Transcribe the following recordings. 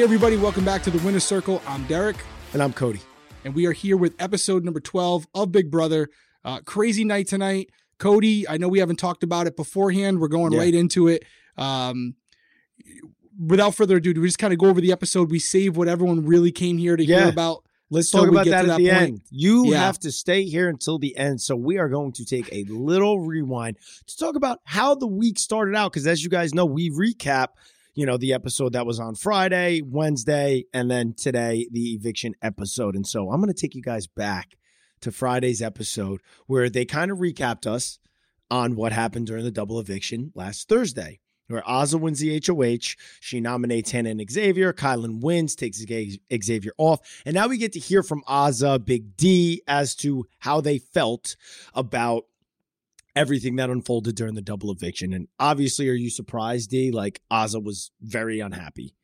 Hey, everybody, welcome back to the Winner's Circle. I'm Derrick. And I'm Cody. And we are here with episode number 12 of Big Brother. Uh, crazy night tonight. Cody, I know we haven't talked about it beforehand. We're going yeah. right into it. Um, without further ado, do we just kind of go over the episode? We save what everyone really came here to yeah. hear about. Let's talk about that at that the point. end. You yeah. have to stay here until the end. So we are going to take a little rewind to talk about how the week started out. Because as you guys know, we recap you know, the episode that was on Friday, Wednesday, and then today, the eviction episode. And so I'm going to take you guys back to Friday's episode where they kind of recapped us on what happened during the double eviction last Thursday. Where Azah wins the HOH, she nominates Hannah and Xavier. Kyland wins, takes Xavier off, and now we get to hear from Azah, Big D, as to how they felt about everything that unfolded during the double eviction. And obviously, are you surprised, D? Like Azah was very unhappy.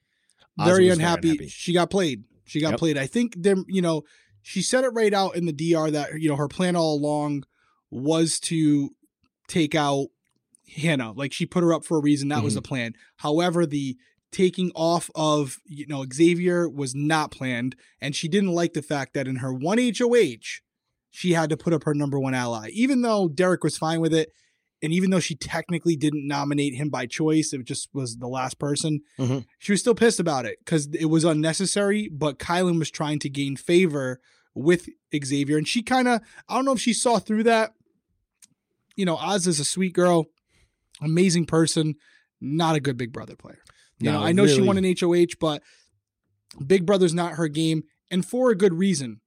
Very unhappy. unhappy. She got played. She got yep. played. I think there, you know, she said it right out in the DR that you know her plan all along was to take out Hannah. Like she put her up for a reason. That mm-hmm. was the plan. However, the taking off of you know Xavier was not planned, and she didn't like the fact that in her one HOH she had to put up her number one ally. Even though Derek was fine with it, and even though she technically didn't nominate him by choice, it just was the last person, mm-hmm. she was still pissed about it because it was unnecessary. But Kyland was trying to gain favor with Xavier, and she kind of, I don't know if she saw through that. You know, Oz is a sweet girl, amazing person, not a good Big Brother player. You no, know, I know really. she won an HOH, but Big Brother's not her game, and for a good reason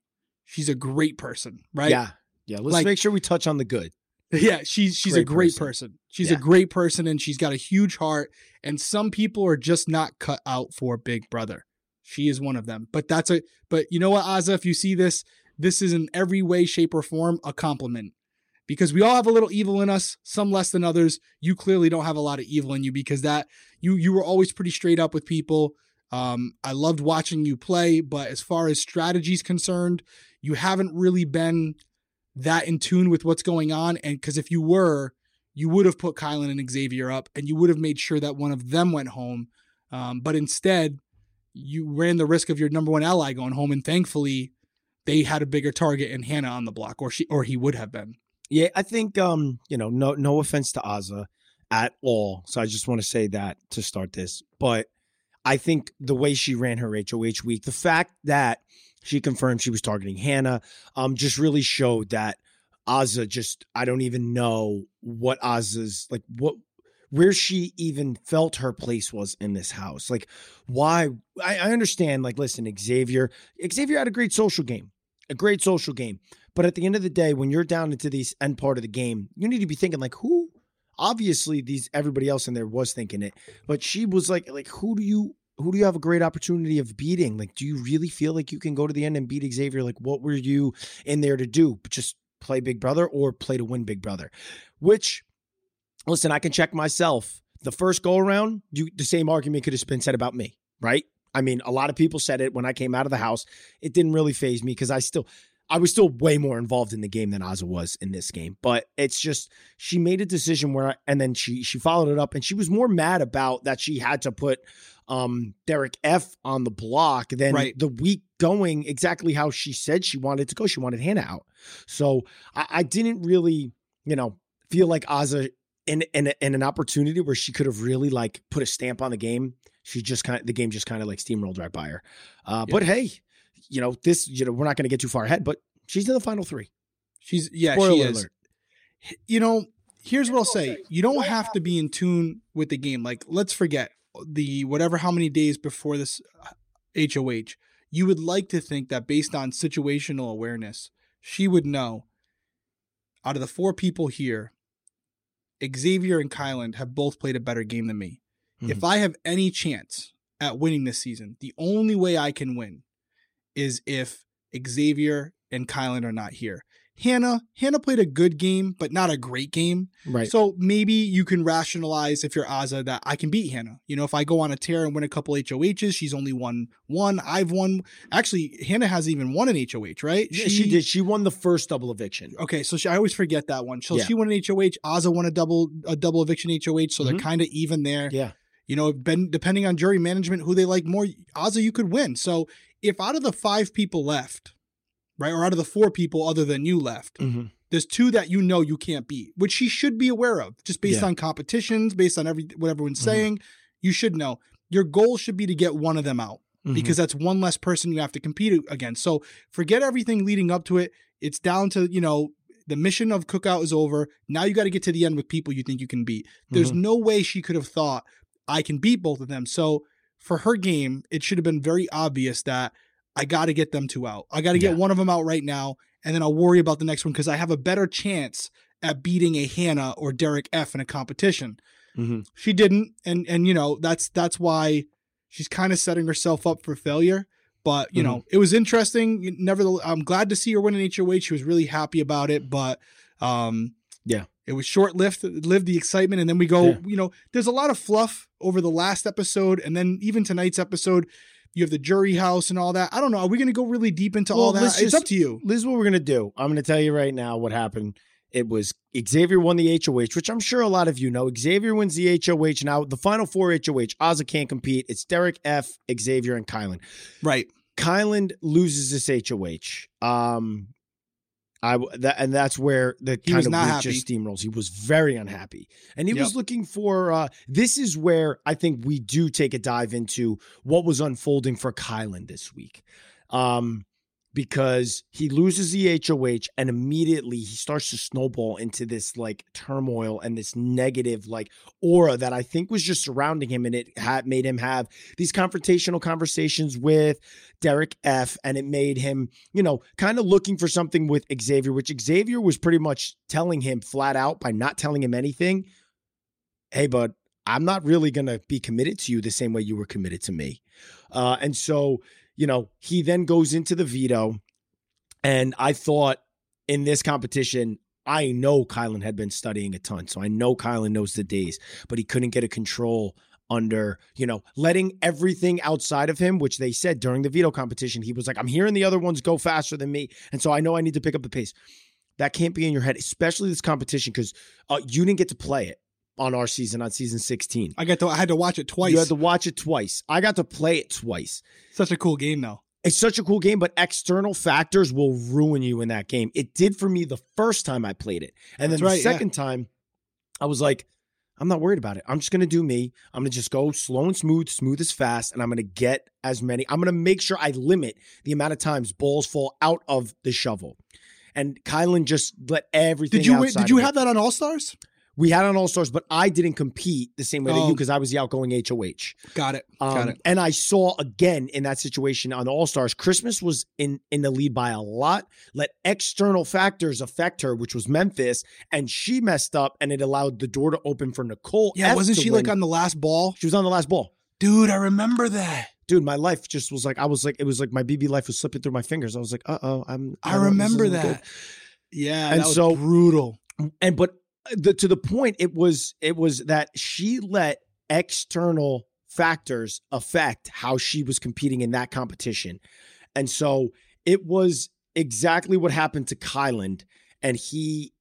she's a great person, right? Yeah. Yeah. Let's like, make sure we touch on the good. Yeah, she's she's great a great person. person. She's yeah. a great person and she's got a huge heart. And some people are just not cut out for Big Brother. She is one of them. But that's a but you know what, Azah, if you see this, this is in every way, shape, or form a compliment. Because we all have a little evil in us, some less than others. You clearly don't have a lot of evil in you because that you you were always pretty straight up with people. Um, I loved watching you play, but as far as strategies concerned, you haven't really been that in tune with what's going on. And because if you were, you would have put Kyland and Xavier up and you would have made sure that one of them went home. Um, but instead, you ran the risk of your number one ally going home. And thankfully, they had a bigger target in Hannah on the block, or she or he would have been. Yeah, I think um, you know, no no offense to Azah at all. So I just want to say that to start this. But I think the way she ran her HOH week, the fact that she confirmed she was targeting Hannah. Um, just really showed that Azah just I don't even know what Azah's like what where she even felt her place was in this house. Like why I, I understand, like, listen, Xavier, Xavier had a great social game. A great social game. But at the end of the day, when you're down into the end part of the game, you need to be thinking like who obviously these everybody else in there was thinking it but she was like like who do you who do you have a great opportunity of beating? Like, do you really feel like you can go to the end and beat Xavier? Like, what were you in there to do? Just play Big Brother or play to win Big Brother? Which, listen, I can check myself. The first go around, you the same argument could have been said about me, right? I mean, a lot of people said it when I came out of the house. It didn't really phase me because I still I was still way more involved in the game than Azah was in this game. But it's just she made a decision where, and then she she followed it up, and she was more mad about that she had to put um, Derek F on the block than right. the week going exactly how she said she wanted to go. She wanted Hannah out. So I, I didn't really, you know, feel like Azah in, in in an opportunity where she could have really like put a stamp on the game. She just kind of the game just kind of like steamrolled right by her. Uh, yeah. But hey, you know this. You know we're not going to get too far ahead, but she's in the final three. She's yeah, Spoiler she is. Alert. You know, here's what I'll say: you don't have to be in tune with the game. Like, let's forget the whatever how many days before this HOH, uh, you would like to think that based on situational awareness, she would know out of the four people here, Xavier and Kyland have both played a better game than me. Mm-hmm. If I have any chance at winning this season, the only way I can win is if Xavier and Kyland are not here. Hannah, Hannah played a good game, but not a great game. Right. So maybe you can rationalize if you're Azah that I can beat Hannah. You know, if I go on a tear and win a couple HOHs, she's only won one. I've won. Actually, Hannah hasn't even won an HOH, right? Yeah, she, she did. She won the first double eviction. Okay, so she, I always forget that one. So yeah. she won an HOH. Azah won a double a double eviction HOH. So mm-hmm. they're kind of even there. Yeah. You know, depending on jury management, who they like more, Azah, you could win. So if out of the five people left, right, or out of the four people other than you left, Mm-hmm. there's two that you know you can't beat, which she should be aware of, just based Yeah. on competitions, based on every what everyone's Mhm. saying. You should know. Your goal should be to get one of them out Mm-hmm. because that's one less person you have to compete against. So forget everything leading up to it. It's down to, you know, the mission of cookout is over. Now you got to get to the end with people you think you can beat. There's Mhm. no way she could have thought I can beat both of them. So for her game, it should have been very obvious that I got to get them two out. I got to get Yeah. one of them out right now, and then I'll worry about the next one because I have a better chance at beating a Hannah or Derek F in a competition. Mhm. She didn't, and and you know that's that's why she's kind of setting herself up for failure. But you know, it was interesting. Nevertheless, I'm glad to see her win an HOH. She was really happy about it, but um, Yeah. it was short lived. Lived the excitement, and then we go. Yeah. You know, there's a lot of fluff over the last episode, and then even tonight's episode. You have the jury house and all that. I don't know. Are we going to go really deep into all that? let's It's up to you. This is what we're gonna do. I'm gonna tell you right now what happened. It was Xavier won the HOH, which I'm sure a lot of you know. Xavier wins the HOH. Now the final four HOH, Azah can't compete. It's Derek F, Xavier, and Kyland. Right. Kyland loses this HOH. Um, I that and that's where the He kind of not just steamrolls. He was very unhappy, and he Yep. was looking for. Uh, this is where I think we do take a dive into what was unfolding for Kyland this week, um, because he loses the HOH and immediately he starts to snowball into this like turmoil and this negative like aura that I think was just surrounding him, and it had made him have these confrontational conversations with Derek F. And it made him, you know, kind of looking for something with Xavier, which Xavier was pretty much telling him flat out by not telling him anything. Hey, bud, I'm not really going to be committed to you the same way you were committed to me. Uh, and so, you know, he then goes into the veto. And I thought in this competition, I know Kyland had been studying a ton. So I know Kyland knows the days, but he couldn't get a control under, you know, letting everything outside of him, which they said during the veto competition, he was like, I'm hearing the other ones go faster than me. And so I know I need to pick up the pace. That can't be in your head, especially this competition, because uh, you didn't get to play it on our season, on season 16. I got to. I had to watch it twice. You had to watch it twice. I got to play it twice. Such a cool game, though. It's such a cool game, but external factors will ruin you in that game. It did for me the first time I played it. And then That's the right, yeah. second time, I was like, I'm not worried about it. I'm just going to do me. I'm going to just go slow and smooth, smooth as fast, and I'm going to get as many. I'm going to make sure I limit the amount of times balls fall out of the shovel. And Kyland just let everything Did you did you of it. have that on All Stars? We had on All Stars, but I didn't compete the same way that Oh. you because I was the outgoing HOH. Got it. Um, Got it. And I saw again in that situation on All Stars, Christmas was in in the lead by a lot. Let external factors affect her, which was Memphis, and she messed up, and it allowed the door to open for Nicole. Yeah, F wasn't she like on the last ball? She was on the last ball, Dude, I remember that. dude. My life just was like I was like it was like my BB life was slipping through my fingers. I was like, uh oh, I'm. I don't- remember that. good. Yeah, And that was so- brutal. and but the, to the point it was it was that she let external factors affect how she was competing in that competition. And so it was exactly what happened to Kyland and he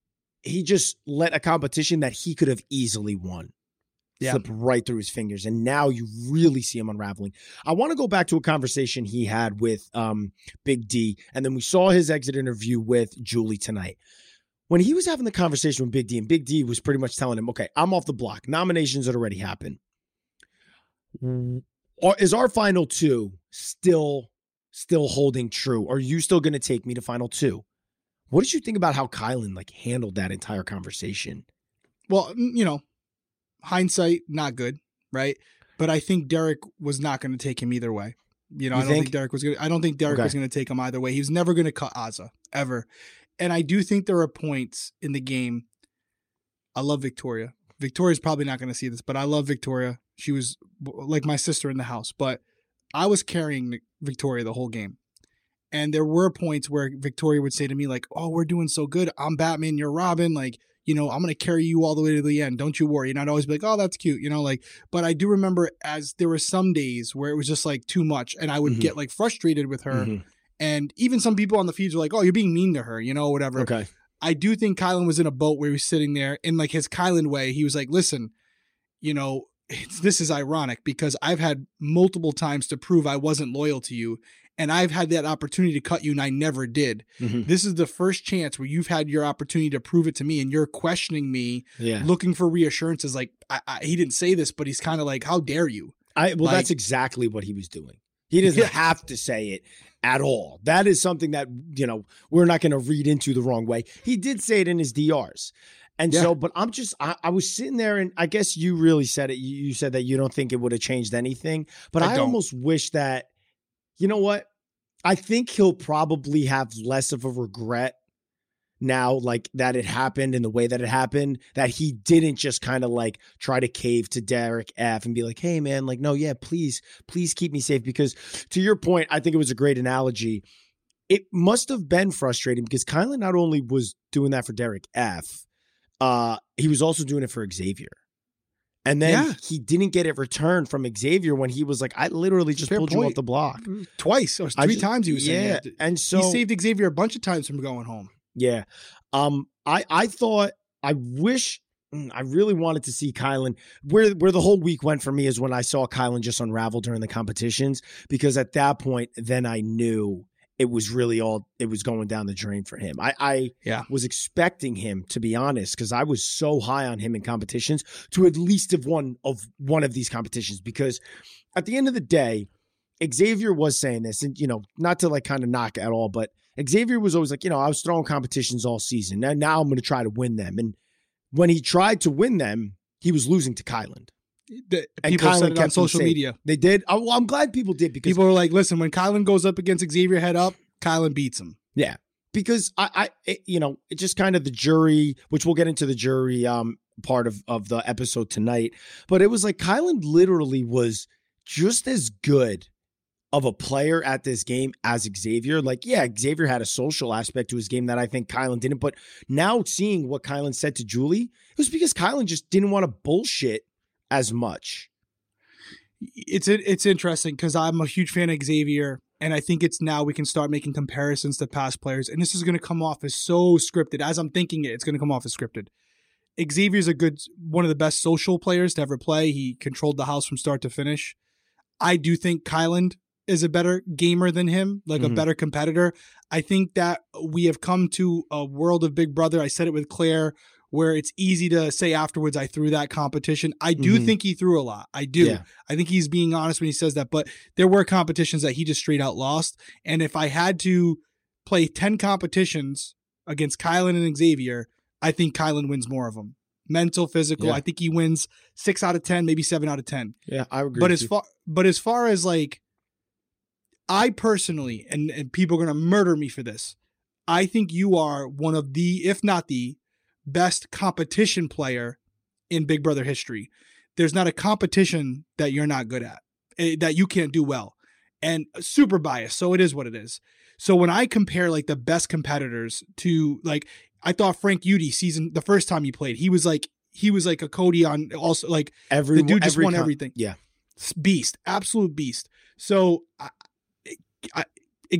he just let a competition that he could have easily won Yeah. slip right through his fingers and now you really see him unraveling. I want to go back to a conversation he had with um big d and then we saw his exit interview with julie tonight when he was having the conversation with Big D, and Big D was pretty much telling him, "Okay, I'm off the block. Nominations had already happened. Is our final two still still holding true? Are you still going to take me to final two? What did you think about how Kyland like handled that entire conversation? Well, you know, hindsight, not good, right? But I think Derek was not going to take him either way. You know, You I don't think? think? Derek was going I don't think Derek Okay. was going to take him either way. He was never going to cut Azah, ever. And I do think there are points in the game. I love Victoria. Victoria's probably not going to see this, but I love Victoria. She was like my sister in the house, but I was carrying Victoria the whole game. And there were points where Victoria would say to me, like, Oh, we're doing so good. I'm Batman, you're Robin. Like, you know, I'm going to carry you all the way to the end. Don't you worry. And I'd always be like, oh, that's cute, you know, like, but I do remember as there were some days where it was just like too much and I would Mhm. get like frustrated with her. Mhm. And even some people on the feeds were like, oh, you're being mean to her, you know, whatever. Okay. I do think Kyland was in a boat where he was sitting there in like his Kyland way. He was like, listen, you know, this is ironic because I've had multiple times to prove I wasn't loyal to you, and I've had that opportunity to cut you, and I never did. Mhm. This is the first chance where you've had your opportunity to prove it to me, and you're questioning me, Yeah. looking for reassurances. Like I, I, he didn't say this, but he's kind of like, "How dare you?" I well, Like- that's exactly what he was doing. He doesn't have to say it at all. That is something that you know we're not going to read into the wrong way. He did say it in his DRs, and Yeah. so. But I'm just, I, I was sitting there, and I guess you really said it. You, you said that you don't think it would have changed anything, but I I, almost wish that. You know what? I think he'll probably have less of a regret now like that it happened in the way that it happened that he didn't just kind of like try to cave to Derek F and be like hey man like no yeah please please keep me safe. Because to your point I think it was a great analogy. It must have been frustrating because Kyland not only was doing that for Derek F uh he was also doing it for Xavier. And then Yeah. he didn't get it returned from Xavier when he was like I literally just Fair pulled you off the block. Twice. Or three just- times he was saying yeah. it. and so he saved Xavier a bunch of times from going home. Yeah. Um I I thought I wish mm, I really wanted to see Kyland where where the whole week went for me is when I saw Kyland just unravel during the competitions because at that point then I knew it was really all it was going down the drain for him. I I Yeah. was expecting him to be honest because I was so high on him in competitions to at least have won of one of these competitions because at the end of the day Xavier was saying this and you know not to like kind of knock at all but Xavier was always like, you know, I was throwing competitions all season. Now, now I'm going to try to win them. And when he tried to win them, he was losing to Kyland. The- And people Kyland said it on social media. They did. I, well, I'm glad people did because People were like, "Listen, when Kyland goes up against Xavier head up, Kyland beats him." Yeah. Because I, I it, you know, it just kind of the jury, which we'll get into the jury um part of of the episode tonight. But it was like Kyland literally was just as good of a player at this game as Xavier. Like, yeah, Xavier had a social aspect to his game that I think Kyland didn't. But now seeing what Kyland said to Julie, it was because Kyland just didn't want to bullshit as much. it's it's interesting because I'm a huge fan of Xavier, and I think it's now we can start making comparisons to past players, and this is going to come off as so scripted. As I'm thinking it, it's going to come off as scripted. Xavier's a good one of the best social players to ever play. He controlled the house from start to finish. I do think Kyland is a better gamer than him, like a Mhm. better competitor. I think that we have come to a world of Big Brother. I said it with Claire, where it's easy to say afterwards, I threw that competition. I do Mhm. think he threw a lot. I do. Yeah. I think he's being honest when he says that, but there were competitions that he just straight out lost. And if I had to play 10 competitions against Kyland and Xavier, I think Kyland wins more of them. Mental, physical. Yeah. I think he wins six out of 10, maybe seven out of 10 Yeah, I agree. but as far but as far as like i personally and, and people are going to murder me for this i think you are one of the if not the best competition player in big brother history there's not a competition that you're not good at eh, that you can't do well and super biased so it is what it is so when i compare like the best competitors to like i thought frank Eudy season the first time he played he was like he was like a cody on also like every the dude just every won con- everything. Yeah. Beast, absolute beast. So I, I,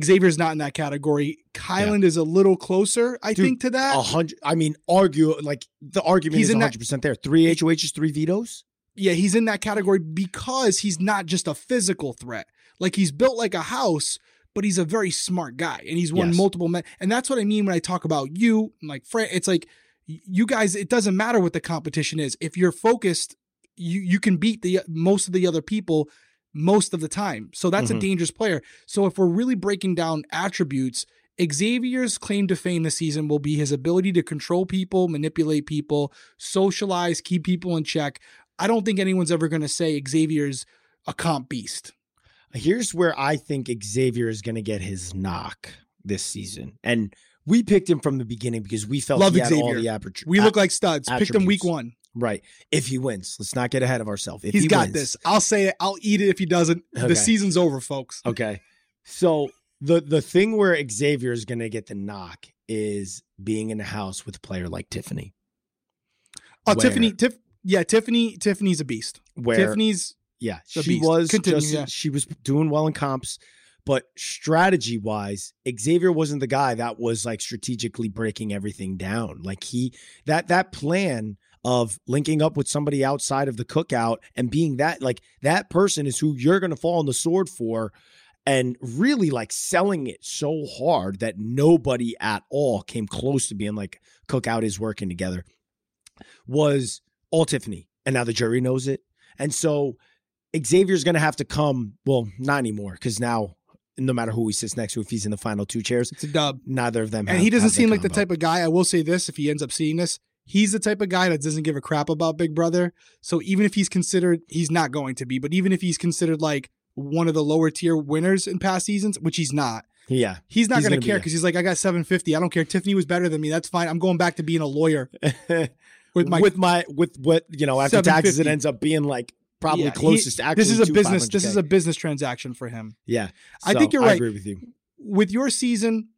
Xavier's not in that category. Kyland is a little closer, I Dude, think, to that. A hundred. I mean, argue like the argument He's is that- hundred percent there. Three HOHs, three vetoes. yeah, he's in that category because he's not just a physical threat. Like he's built like a house, but he's a very smart guy, and he's won Yes. multiple men. And that's what I mean when I talk about you, like Fran. It's like you guys. It doesn't matter what the competition is. If you're focused, you you can beat the most of the other people most of the time. So that's Mhm. a dangerous player. So if we're really breaking down attributes. Xavier's claim to fame this season will be his ability to control people, manipulate people, socialize, keep people in check. I don't think anyone's ever going to say Xavier's a comp beast. Here's where I think Xavier is going to get his knock this season, and we picked him from the beginning because we felt Love he had all Xavier. the aperture. We look like studs. Picked him week one. Right. If he wins, let's not get ahead of ourselves. If He's he got wins- this. I'll say it. I'll eat it if he doesn't. Okay. The season's over, folks. Okay. So the the thing where Xavier is going to get the knock is being in a house with a player like Tiffany, Oh, Where- Tiffany. Tiff. Yeah, Tiffany. Tiffany's a beast. where Tiffany's. yeah, she beast. was Continue, just yeah. she was doing well in comps, but strategy wise, Xavier wasn't the guy that was like strategically breaking everything down. Like he that that plan of linking up with somebody outside of the cookout and being that like that person is who you're going to fall on the sword for and really like selling it so hard that nobody at all came close to being like cookout is working together was all Tiffany and now the jury knows it and so Xavier's going to have to come well not anymore cuz now no matter who he sits next to if he's in the final two chairs It's a dub. neither of them And have- he doesn't seem like the type of guy. I will say this: if he ends up seeing this, he's the type of guy that doesn't give a crap about Big Brother. So even if he's considered, he's not going to be. But even if he's considered like one of the lower tier winners in past seasons, which he's not, yeah he's not going gonna be care because he's like, I got 750. I don't care. Tiffany was better than me. That's fine. I'm going back to being a lawyer with my. with my with what you know after taxes it ends up being like probably Yeah, he- closest to actually this is a business. This is a business transaction for him. yeah I think you're right. agree with you with your season,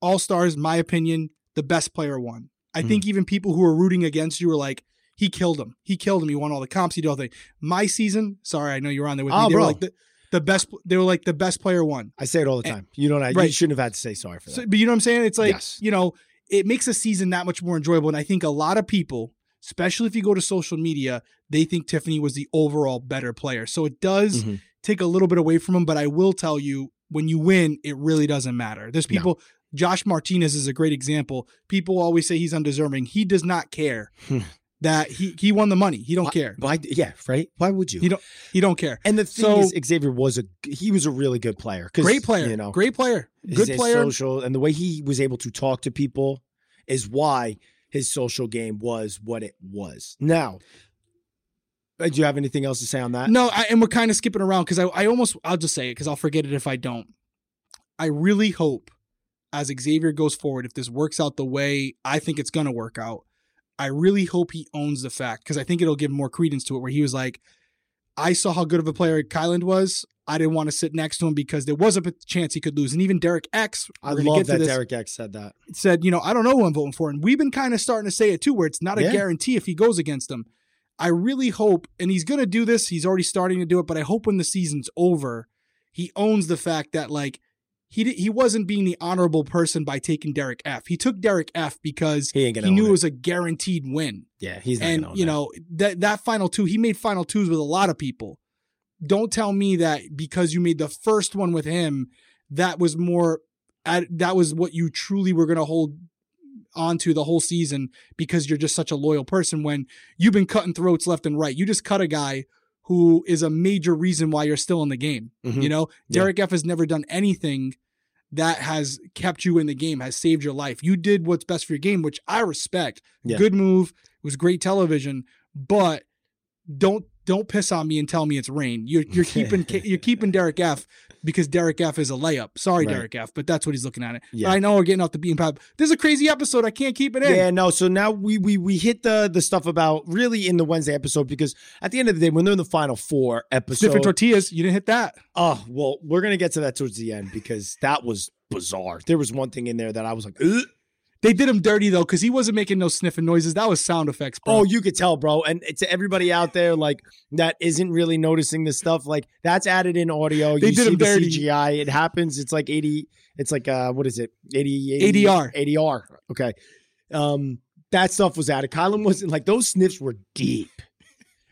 All Stars, my opinion, the best player won. I Mm-hmm. think even people who were rooting against you were like, he killed him. He killed him. He won all the comps. He did all the thing. My season, sorry, I know you were on there with Oh, me. They bro. were like the, the best. They were like the best player won. I say it all the And- time you don't I you right. shouldn't have had to say sorry for that So, but you know what I'm saying? It's like Yes. you know, it makes a season that much more enjoyable. And I think a lot of people, especially if you go to social media, they think Tiffany was the overall better player. So it does Mhm. take a little bit away from him. But I will tell you, when you win, it really doesn't matter. There's No. Josh Martinez is a great example. People always say he's undeserving. He does not care Hmm. that he he won the money. He don't Why- care. why yeah right why would you He don't he don't care. and the thing So- is Xavier was a he was a really good player. Great player. you know great player. Good player. social and the way he was able to talk to people is why his social game was what it was now uh, do you have anything else to say on that No, I, and we're kind of skipping around because I, I almost I'll just say it because I'll forget it if I don't. I really hope as Xavier goes forward, if this works out the way I think it's gonna work out, I really hope he owns the fact because I think it'll give more credence to it. Where he was like, I saw how good of a player Kyland was. I didn't want to sit next to him because there was a chance he could lose. And even Derek X, I love that this, Derek X said that said, you know, I don't know who I'm voting for. And we've been kind of starting to say it too, where it's not a Yeah. guarantee if he goes against them. I really hope, and he's going to do this. He's already starting to do it, but I hope when the season's over, he owns the fact that, like, he he wasn't being the honorable person by taking Derek F. He took Derek F because he he knew own it was a guaranteed win. yeah he's And, you know, that, that final two, he made final twos with a lot of people. Don't tell me that because you made the first one with him, that was more, at- that was what you truly were going to hold onto the whole season because you're just such a loyal person when you've been cutting throats left and right. You just cut a guy who is a major reason why you're still in the game. Mhm. You know, Yeah. Derek F has never done anything that has kept you in the game, has saved your life. You did what's best for your game, which I respect. Yeah. Good move. It was great television, but don't don't piss on me and tell me it's rain. You're you're keeping you're keeping Derek F because Derek F is a layup. Sorry, Right. Derek F, but that's what he's looking at it. Yeah. But I know we're getting off the beam path. This is a crazy episode. I can't keep it in. Yeah, no. So now we we we hit the the stuff about really in the Wednesday episode because at the end of the day, when they're in the final four episode, Sniffing tortillas. You didn't hit that. oh well, we're gonna get to that towards the end because that was bizarre. There was one thing in there that I was like, Ugh. They did him dirty though, because he wasn't making no sniffing noises. That was sound effects, bro. oh, you could tell, bro. And to everybody out there, like that isn't really noticing this stuff, like that's added in audio. They you did see him the dirty. CGI. It happens. It's like eighty. It's like uh, what is it? 80, ADR. ADR. Okay. Um, that stuff was added. Kyland wasn't like those sniffs were deep.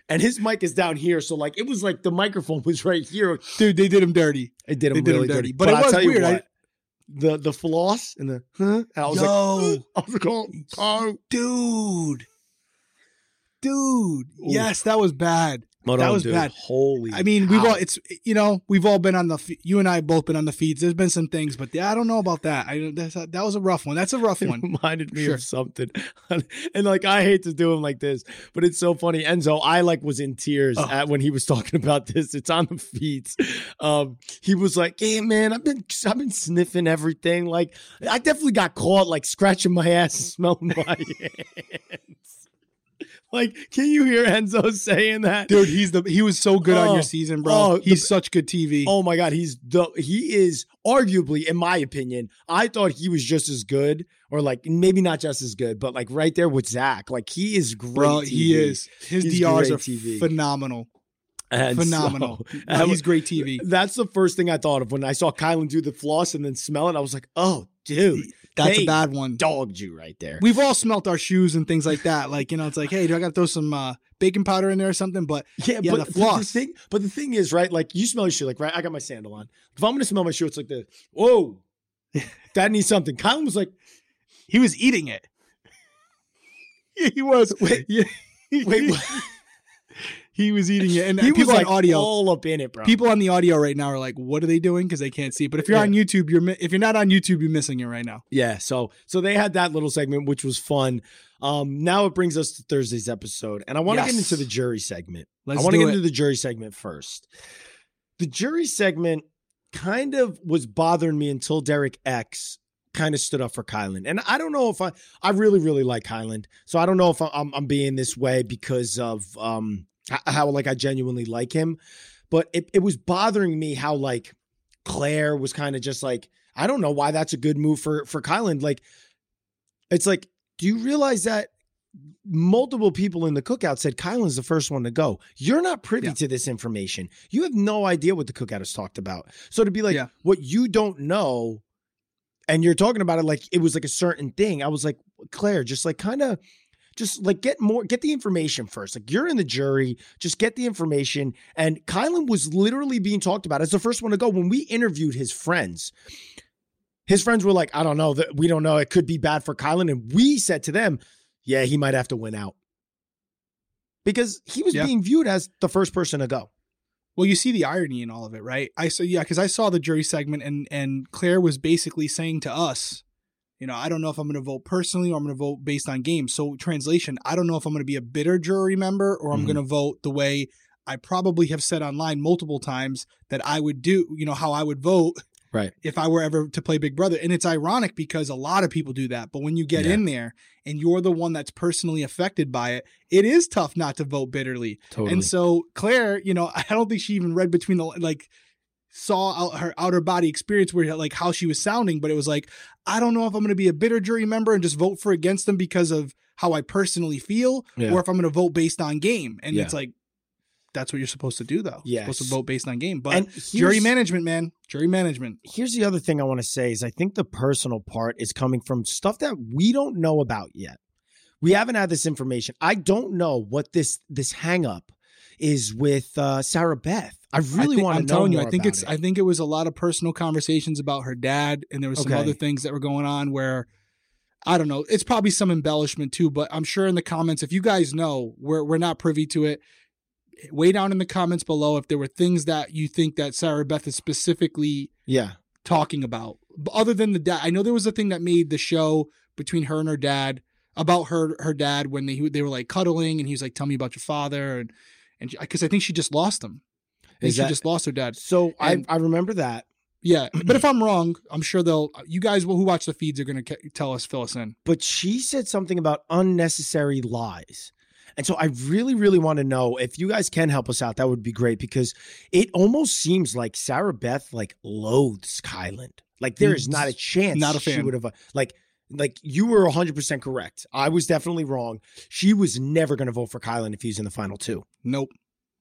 And his mic is down here, so like it was like the microphone was right here. dude, they did him dirty. It did him They did him really dirty. dirty. But it I'll was tell you weird. I- what, the the floss and the huh? And I was Yo. like, I was like, oh, oh. Dude. Dude. Ooh. Yes, that was bad. That was dude. bad. Holy. I mean, we've all it's you know we've all been on the you and I have both been on the feeds. There's been some things, but yeah, I don't know about that. I that was a rough one. That's a rough It one. reminded me Sure. of something. and like I hate to do him like this, but it's so funny. Enzo, I like was in tears Oh. at when he was talking about this. It's on the feeds. Um, he was like, Yeah, man, I've been I've been sniffing everything. Like I definitely got caught like scratching my ass and smelling my hands. Like, can you hear Enzo saying that? Dude, he's the he was so good on Oh. your season, bro. Oh, the- he's such good TV. Oh my god, he's the he is arguably, in my opinion, I thought he was just as good, or like maybe not just as good, but like right there with Zach. Like he is great. bro, he is. His He's DRs are TV. phenomenal. And Phenomenal. so- No, he's great TV. That's the first thing I thought of when I saw Kyland do the floss and then smell it. I was like, oh, dude, That's They a bad one. dogged you right there. We've all smelt our shoes and things like that. Like, you know, it's like, hey, do I got to throw some uh, baking powder in there or something? But Yeah, Yeah, but the the, thing, but the thing is, right? Like you smell your shoe, like right. I got my sandal on. If I'm gonna smell my shoe, it's like the whoa, that needs something. Kyland was like, he was eating it. he was. wait, Yeah. wait, what? He was eating it. And he was people like on audio. all up in it, bro. People on the audio right now are like, "What are they doing?" Because they can't see. But if you're Yeah. on YouTube, you're if you're not on YouTube, you're missing it right now. yeah. So so they had that little segment, which was fun. Um, now it brings us to Thursday's episode, and I want to get into the jury segment. Let's I want to get it. into the jury segment first. The jury segment kind of was bothering me until Derek X kind of stood up for Kyland. And I don't know if I I really really like Kyland. So I don't know if I'm I'm being this way because of um how like I genuinely like him, but it it was bothering me how like Claire was kind of just like I don't know why that's a good move for for Kyland. Like it's like do you realize that multiple people in the cookout said Kyland's the first one to go. You're not privy Yeah. to this information. You have no idea what the cookout has talked about. So to be like, Yeah. what you don't know, and you're talking about it like it was like a certain thing. I was like, Claire, just like kind of just like get more get the information first. Like you're in the jury, just get the information. And Kyland was literally being talked about as the first one to go. When we interviewed his friends, his friends were like, I don't know, that we don't know. It could be bad for Kyland. And we said to them, yeah, he might have to win out. Because he was Yeah. being viewed as the first person to go. Well, you see the irony in all of it, right? I saw, yeah, because I saw the jury segment, and and Claire was basically saying to us, you know, I don't know if I'm going to vote personally or I'm going to vote based on games. So, translation, I don't know if I'm going to be a bitter jury member or I'm Mhm. going to vote the way I probably have said online multiple times that I would do, you know, how I would vote Right. if I were ever to play Big Brother. And it's ironic because a lot of people do that. But when you get Yeah. in there and you're the one that's personally affected by it, it is tough not to vote bitterly. Totally. And so Claire, you know, I don't think she even read between the like saw out her outer body experience where like how she was sounding, but it was like, I don't know if I'm going to be a bitter jury member and just vote for against them because of how I personally feel, Yeah. or if I'm going to vote based on game. And Yeah. it's like, that's what you're supposed to do, though. You're supposed to vote based on game. But jury management, man, jury management. here's the other thing I want to say is I think the personal part is coming from stuff that we don't know about yet. We haven't had this information. I don't know what this this hang up is with uh, Sarah Beth. I really think- want to I'm know. telling you, I think it's. it. I think it was a lot of personal conversations about her dad, and there was some Okay. other things that were going on where I don't know. It's probably some embellishment too, but I'm sure in the comments, if you guys know, we're we're not privy to it. Way down in the comments below, if there were things that you think that Sarah Beth is specifically yeah. talking about, but other than the dad, I know there was a thing that made the show between her and her dad about her her dad when they they were like cuddling, and he was like, "Tell me about your father," and and because I think she just lost him. I she that- just lost her dad. So I And- I remember that. Yeah, but if I'm wrong, I'm sure they'll. You guys who watch the feeds are going to tell us, fill us in. but she said something about unnecessary lies. And so I really, really want to know if you guys can help us out. That would be great because it almost seems like Sarah Beth like loathes Kyland. Like there is not a chance Not a she fan. would have uh, like like you were 100% correct. I was definitely wrong. She was never going to vote for Kyland if he's in the final two. Nope,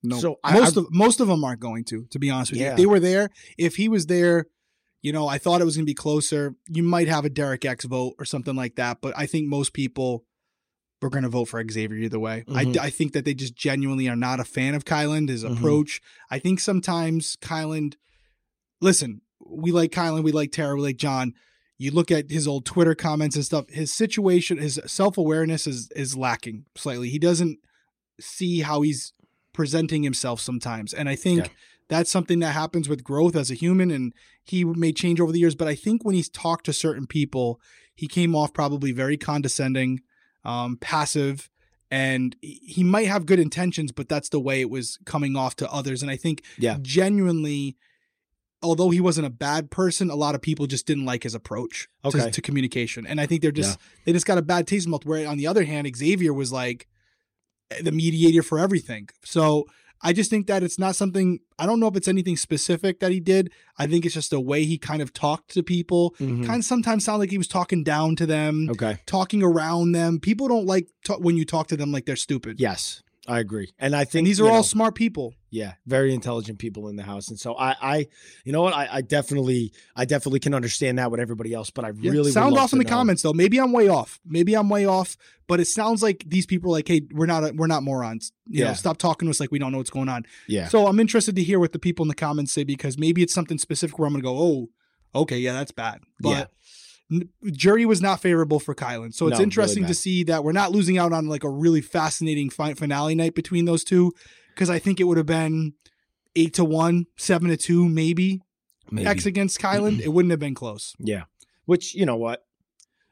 nope. So most I- of most of them aren't going to. To be honest with you, Yeah. if they were there. If he was there, you know, I thought it was going to be closer. You might have a Derek X vote or something like that, but I think most people were going to vote for Xavier either way. Mhm. I, I think that they just genuinely are not a fan of Kyland, his Mhm. approach. I think sometimes Kyland, Listen, we like Kyland, we like Tara, we like John. You look at his old Twitter comments and stuff. His situation, his self awareness is is lacking slightly. He doesn't see how he's presenting himself sometimes, and I think Yeah. that's something that happens with growth as a human. And he may change over the years, but I think when he's talked to certain people, he came off probably very condescending, um, passive. And he he might have good intentions, but that's the way it was coming off to others. And I think Yeah. genuinely, although he wasn't a bad person, a lot of people just didn't like his approach to- Okay. to, communication. And I think they're just they just got a bad taste in mouth. Where on the other hand, Xavier was like the mediator for everything. So I just think that it's not something I don't know if it's anything specific that he did. I think it's just a way he kind of talked to people. Mhm. Kind of sometimes sound like he was talking down to them, Okay. talking around them. People don't like ta- when you talk to them like they're stupid. Yes. I agree, and I think And these are all know, smart people. yeah, very intelligent people in the house, and so I, I, you know what, I, I definitely, I definitely can understand that with everybody else, but I Yeah. really would sound off in the know- comments though. Maybe I'm way off. Maybe I'm way off. But it sounds like these people are like, hey, we're not we're not morons. You know, Yeah. stop talking to us like we don't know what's going on. Yeah, So I'm interested to hear what the people in the comments say because maybe it's something specific where I'm gonna go, oh, okay, yeah, that's bad. But n- jury was not favorable for Kyland. So it's No, really interesting to see that we're not losing out on like a really fascinating fi- finale night between those two. Because I think it would have been eight to one, seven to two, maybe, maybe. X against Kyland. it wouldn't have been close. Yeah. Which, you know what?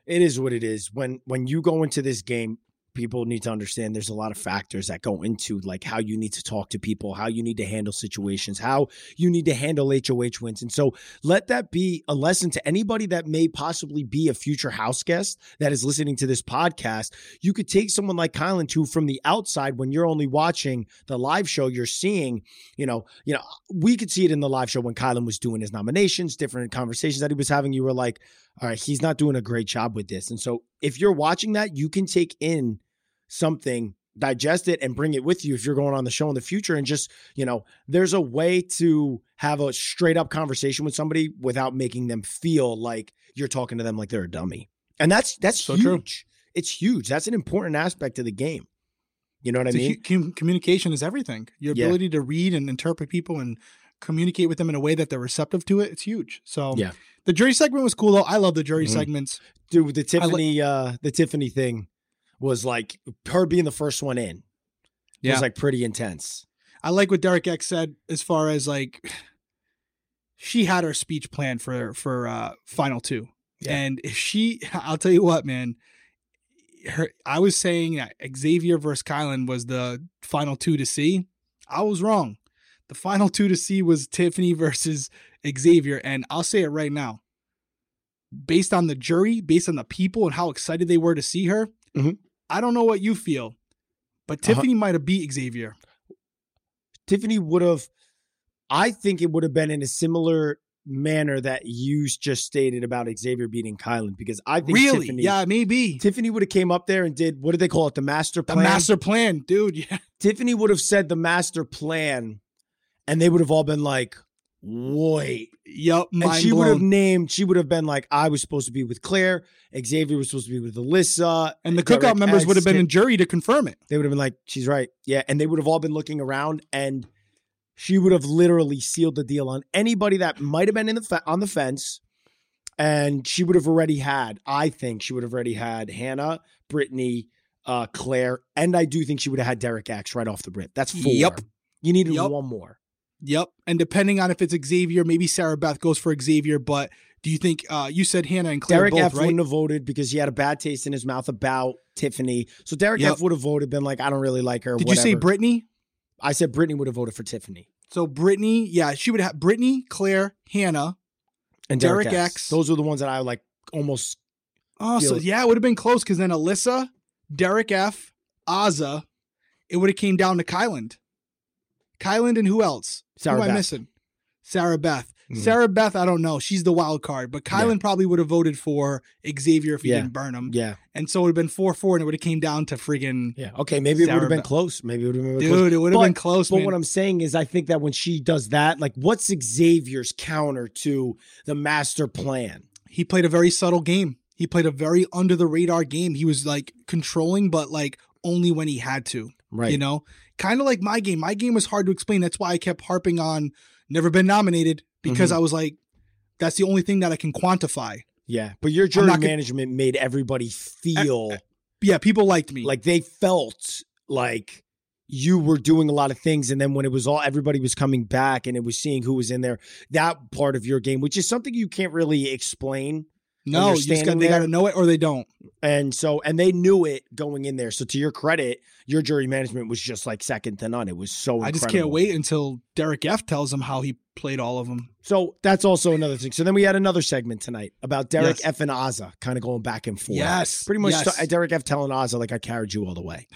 It is what it is. When when you go into this game, people need to understand there's a lot of factors that go into like how you need to talk to people, how you need to handle situations, how you need to handle HOH wins. And so let that be a lesson to anybody that may possibly be a future house guest that is listening to this podcast. You could take someone like Kyland who from the outside, when you're only watching the live show, you're seeing, you know, you know, we could see it in the live show when Kyland was doing his nominations, different conversations that he was having. You were like, all right, he's not doing a great job with this. And so if you're watching that, you can take in something, digest it, and bring it with you if you're going on the show in the future. And just, you know, there's a way to have a straight up conversation with somebody without making them feel like you're talking to them like they're a dummy. And that's that's So huge. true. It's huge. That's an important aspect of the game. You know what I It's a mean? hu- communication is everything. Your Yeah. ability to read and interpret people and communicate with them in a way that they're receptive to it, it's huge. So Yeah. the jury segment was cool though. I love the jury Mhm. segments. Dude, the li- Tiffany uh the Tiffany thing was like her being the first one in. Yeah. was like pretty intense. I like what Derek X said as far as like she had her speech planned for for uh final two. Yeah. And if she I'll tell you what, man, her I was saying that Xavier versus Kyland was the final two to see. I was wrong. The final two to see was Tiffany versus Xavier. And I'll say it right now. Based on the jury, based on the people and how excited they were to see her, Mhm. I don't know what you feel, but Uh-huh. Tiffany might have beat Xavier. Tiffany would have, I think it would have been in a similar manner that you just stated about Xavier beating Kyland because I think Really? Tiffany, yeah, maybe. Tiffany would have came up there and did what did they call it? The master plan? The master plan, dude. Yeah. Tiffany would have said the master plan, and they would have all been like, "Wait." Yup. And she would have named. She would have been like, "I was supposed to be with Claire. Xavier was supposed to be with Alyssa." And the cookout members X, would have been in jury to confirm it. they would have been like, she's right. Yeah. And they would have all been looking around and she would have literally sealed the deal on anybody that might have been in the fe- on the fence. And she would have already had, I think she would have already had Hannah, Brittany, uh, Claire, and I do think she would have had Derek X right off the rip. That's four. Yep. You needed Yep. one more. Yep. And depending on if it's Xavier, maybe Sarah Beth goes for Xavier. But do you think uh you said Hannah and Claire Derek both, F right? wouldn't have voted because he had a bad taste in his mouth about Tiffany. So Derek Yep. F would have voted, been like, I don't really like her. Did you say. Brittany? I said Brittany would have voted for Tiffany. So Brittany, yeah, she would have Brittany, Claire, Hannah. And Derek Derek, X. X. Those are the ones that I like almost Oh, so yeah, it would have been close because then Alyssa, Derek F, Azah, it would have came down to Kyland. Kyland and who else? Sarah who am I Beth. missing? Sarah Beth. Mhm. Sarah Beth, I don't know. She's the wild card, but Kyland probably would have voted for Xavier if he Yeah. didn't burn him. Yeah. And so it would have been 4 4, and it would have came down to friggin' Yeah. Okay. Maybe it would have been Beth. close. Maybe it would have been dude, close. it would have But- been close. But man. what I'm saying is, I think that when she does that, like, what's Xavier's counter to the master plan? he played a very subtle game. He played a very under the radar game. He was like controlling, but like only when he had to. Right. You know, kind of like my game. My game was hard to explain. That's why I kept harping on never been nominated because Mm-hmm. I was like, that's the only thing that I can quantify. yeah. But your jury not gonna- management made everybody feel Yeah, people liked me. like they felt like you were doing a lot of things and then when it was all everybody was coming back and it was seeing who was in there that part of your game which is something you can't really explain no, you just got, they got to know it or they don't. and so and they knew it going in there so to your credit your jury management was just like second to none it was so I just can't wait until Derek F tells him how he played all of them. so that's also another thing so then we had another segment tonight about Derek Yes. F and Azah kind of going back and forth Yes, pretty much yes. st- Derek F telling Azah like I carried you all the way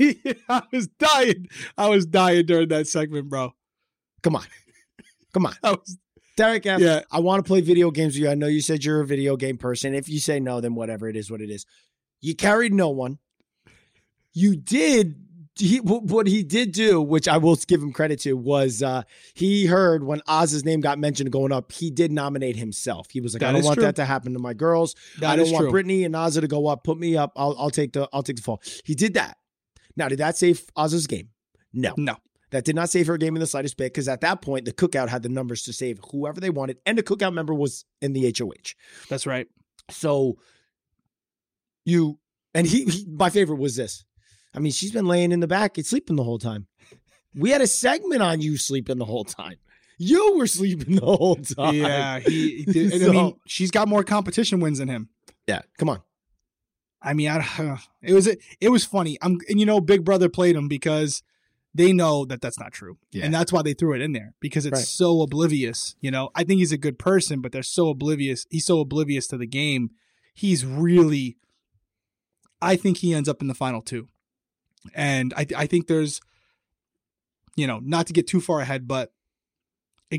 I was dying. I was dying during that segment, bro. come on come on I was, Derek F, yeah, I want to play video games with you. I know you said you're a video game person. If you say no, then whatever. It is what it is. You carried no one. You did he what he did do, which I will give him credit to, was uh, he heard when Oz's name got mentioned going up, he did nominate himself. He was like, That I don't want true. that to happen to my girls. That I don't want true. Brittany and Ozzy to go up. Put me up. I'll I'll take the I'll take the fall. He did that. Now, did that save Oz's game? No. No. That did not save her game in the slightest bit because at that point the cookout had the numbers to save whoever they wanted, and the cookout member was in the HOH. That's right. So you and he, he my favorite was this. I mean, she's been laying in the back and sleeping the whole time. We had a segment on you sleeping the whole time. You were sleeping the whole time. Yeah, he. he did, and I mean, she's got more competition wins than him. Yeah. Come on. I mean, I, it was it was funny. I'm and you know, Big Brother played him because they know that that's not true, Yeah. and that's why they threw it in there because it's Right. so oblivious. You know, I think he's a good person, but they're so oblivious. He's so oblivious to the game. He's really. I think he ends up in the final two, and I I think there's, you know, not to get too far ahead, but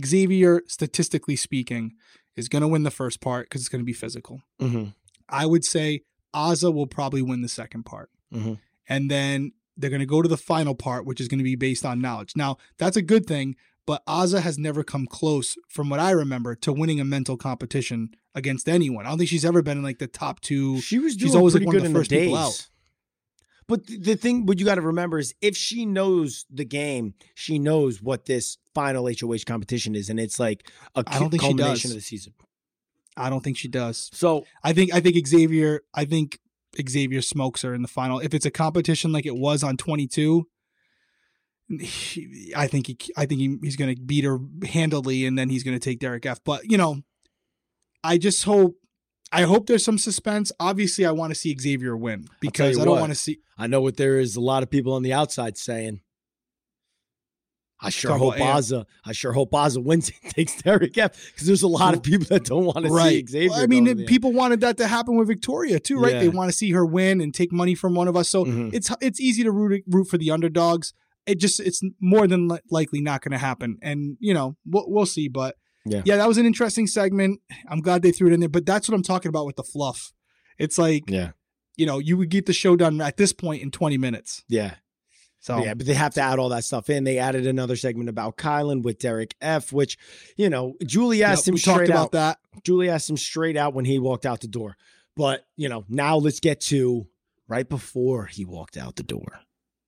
Xavier, statistically speaking, is going to win the first part because it's going to be physical. Mm-hmm. I would say Azah will probably win the second part. Mhm. And then they're going to go to the final part, which is going to be based on knowledge. Now, that's a good thing, but Azah has never come close, from what I remember, to winning a mental competition against anyone. I don't think she's ever been in like the top two. She was She's doing always, like, pretty one of good the in the first people days. out. But the thing, what you got to remember is if she knows the game, she knows what this final HOH competition is, and it's like a I don't think she culmination does. of the season. I don't think she does. So I think I think Xavier I think Xavier smokes her in the final. If it's a competition like it was on 22, he- I think he I think he, he's going to beat her handily and then he's going to take Derek F. But, you know, I just hope I hope there's some suspense. Obviously, I want to see Xavier win because I don't want to see I know what there is a lot of people on the outside saying. I sure Talk hope about I sure hope Azah wins and takes Derek F. Because there's a lot of people that don't want to right. see Xavier. Well, I mean, people wanted that to happen with Victoria too, right? They want to see her win and take money from one of us. So Mhm. it's it's easy to root root for the underdogs. It just it's more than li- likely not going to happen, and you know we'll, we'll see. But Yeah. yeah, that was an interesting segment. I'm glad they threw it in there. But that's what I'm talking about with the fluff. It's like Yeah. you know you would get the show done at this point in 20 minutes. Yeah. So Yeah, but they have to add all that stuff in. They added another segment about Kyland with Derek F, which, you know, Julie Yep, asked him we talked straight about out. that. Julie asked him straight out when he walked out the door. But, you know, now let's get to right before he walked out the door.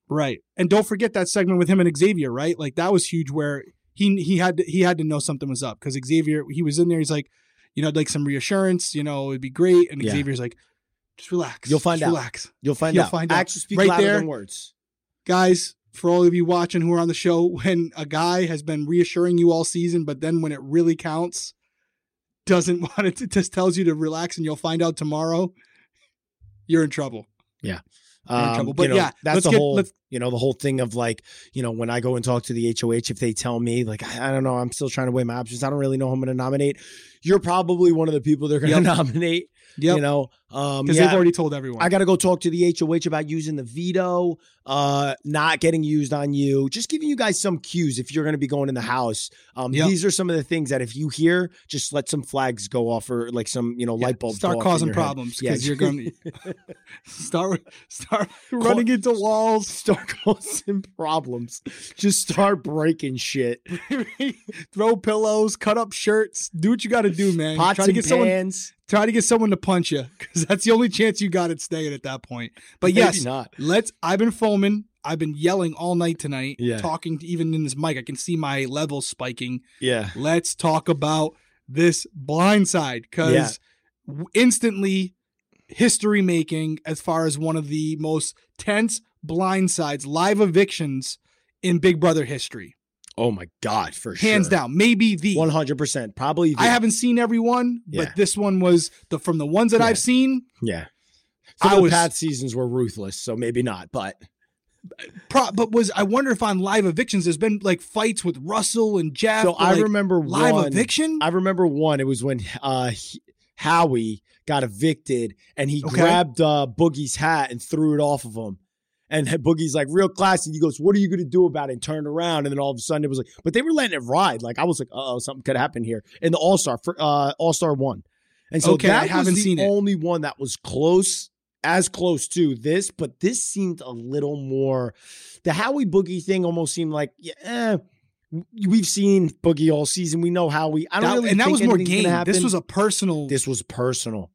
Right. And don't forget that segment with him and Xavier, right? Like that was huge where he he had to, he had to know something was up because Xavier he was in there he's like, you know, like some reassurance, you know, it'd be great and Yeah. Xavier's like just relax. You'll find just out. Relax. You'll find You'll out. find out. Actions speak Right louder there. than words. Guys, for all of you watching who are on the show, when a guy has been reassuring you all season, but then when it really counts, doesn't want it to just tells you to relax and you'll find out tomorrow, you're in trouble. You're Um, trouble. you But know, yeah, that's the get- whole, you know, the whole thing of like, you know, when I go and talk to the HOH, if they tell me like, I I don't know, I'm still trying to weigh my options. I don't really know who I'm going to nominate. You're probably one of the people they're going to Yep. nominate. Yep. You know, um, Because yeah, they've already told everyone. I got to go talk to the HOH about using the veto, uh, not getting used on you. Just giving you guys some cues if you're going to be going in the house. Um, Yep. These are some of the things that if you hear, just let some flags go off or like some you know Yeah, light bulbs start causing problems Yeah. you're going to start start running into walls. start causing problems. Just start breaking shit. throw pillows, cut up shirts, do what you got to do, man. Pots try to and get someone, pans. try to get someone to punch you because that's the only chance you got at staying at that point. But Maybe yes, not. let's. I've been foaming. I've been yelling all night tonight, Yeah. talking to, even in this mic. I can see my levels spiking. Yeah. Let's talk about this blindside because Yeah. instantly history making as far as one of the most tense blindsides, live evictions in Big Brother history. Oh my god, for sure. Hands down, maybe the. One hundred percent. Probably. The, I haven't seen every one, Yeah. but this one was the from the ones that Yeah. I've seen. Yeah. Some I the was- past seasons were ruthless, so maybe not. But Pro, but was I wonder if on live evictions there's been like fights with Russell and Jeff. so I like, remember live one, eviction. I remember one. It was when uh, he- Howie got evicted and he Okay. grabbed uh, Boogie's hat and threw it off of him. And Boogie's like real classy. He goes, "What are you going to do about it?" And turned around, and then all of a sudden it was like, but they were letting it ride. Like I was like, "Oh, something could happen here." In the All Star, uh, All Star one, and so Okay, that I haven't was the seen it. only one that was close as close to this, but this seemed a little more. The Howie Boogie thing almost seemed like, yeah, eh, we've seen Boogie all season. We know Howie. I don't That- really and that was more game. This was a personal. this was personal,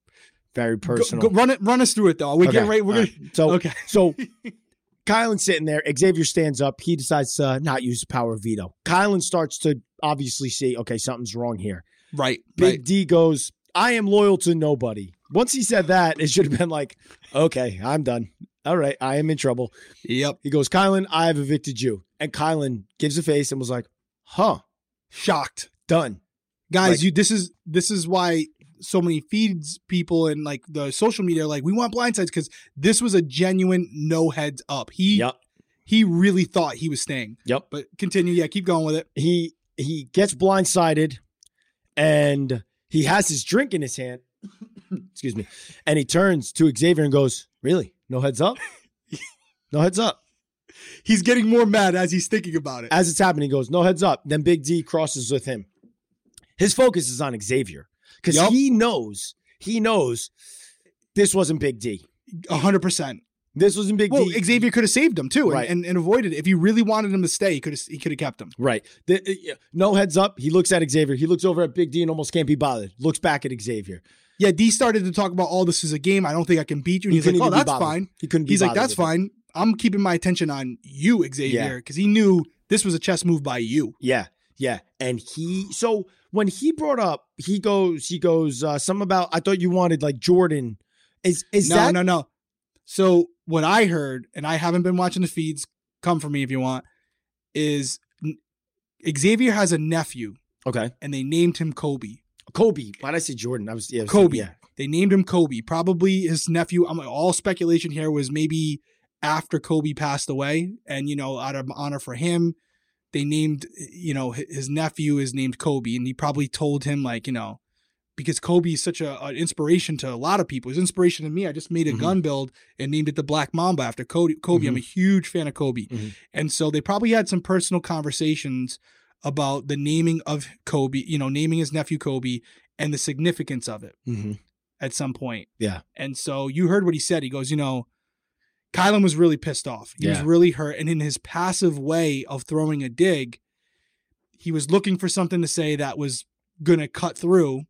very personal. go- run it. Run us through it though. We're Okay, getting right. We're all gonna. right. So Okay. so Kyland's sitting there. Xavier stands up. He decides to not use the power of veto. Kyland starts to obviously see, okay, something's wrong here. Right. Big Right. D goes, I am loyal to nobody. Once he said that, it should have been like, okay, I'm done. All right, I am in trouble. Yep. He goes, Kyland, I have evicted you. And Kyland gives a face and was like, huh, Shocked, done. guys. Like- you. This is this is why so many feeds people and like the social media like we want blindsides because this was a genuine no heads up. He Yep. he really thought he was staying. Yep. But continue. Yeah. Keep going with it. He he gets blindsided and he has his drink in his hand. Excuse me. And he turns to Xavier and goes, Really? No heads up? No heads up. He's getting more mad as he's thinking about it. As it's happening, he goes, No heads up. Then Big D crosses with him. His focus is on Xavier because Yup. he knows, he knows this wasn't Big D. A hundred percent. This wasn't Big Well, D. Xavier could have saved him too, and, Right. and, and avoided it. If he really wanted him to stay, he could have he could have kept him. Right. The- uh, no heads up. He looks at Xavier. He looks over at Big D and almost can't be bothered. Looks back at Xavier. Yeah, D started to talk about, oh, this is a game. I don't think I can beat you. And He he's like, oh, that's bothered. fine. He couldn't be He's like, that's it. fine. I'm keeping my attention on you, Xavier, because he knew this was a chess move by you. Yeah, yeah. And he so when he brought up, he goes, he goes, uh something about I thought you wanted like Jordan. Is is no, that no, no. So what I heard, and I haven't been watching the feeds. Come for me if you want. Is Xavier has a nephew, okay? and they named him Kobe. Kobe. Why did I say Jordan? I was yeah, I was Kobe. Yeah, They named him Kobe. Probably his nephew. I'm all speculation here was maybe after Kobe passed away, and you know, out of honor for him, they named you know his nephew is named Kobe, and he probably told him like you know because Kobe is such a, an inspiration to a lot of people. It's inspiration to me. I just made a Mhm. gun build and named it the Black Mamba after Kobe. Kobe. I'm a huge fan of Kobe, Mhm. and so they probably had some personal conversations about the naming of Kobe. You know, naming his nephew Kobe and the significance of it hmm at some point. Yeah. And so you heard what he said. He goes, you know, Kyland was really pissed off. He was really hurt. And in his passive way of throwing a dig, he was looking for something to say that was going to cut through.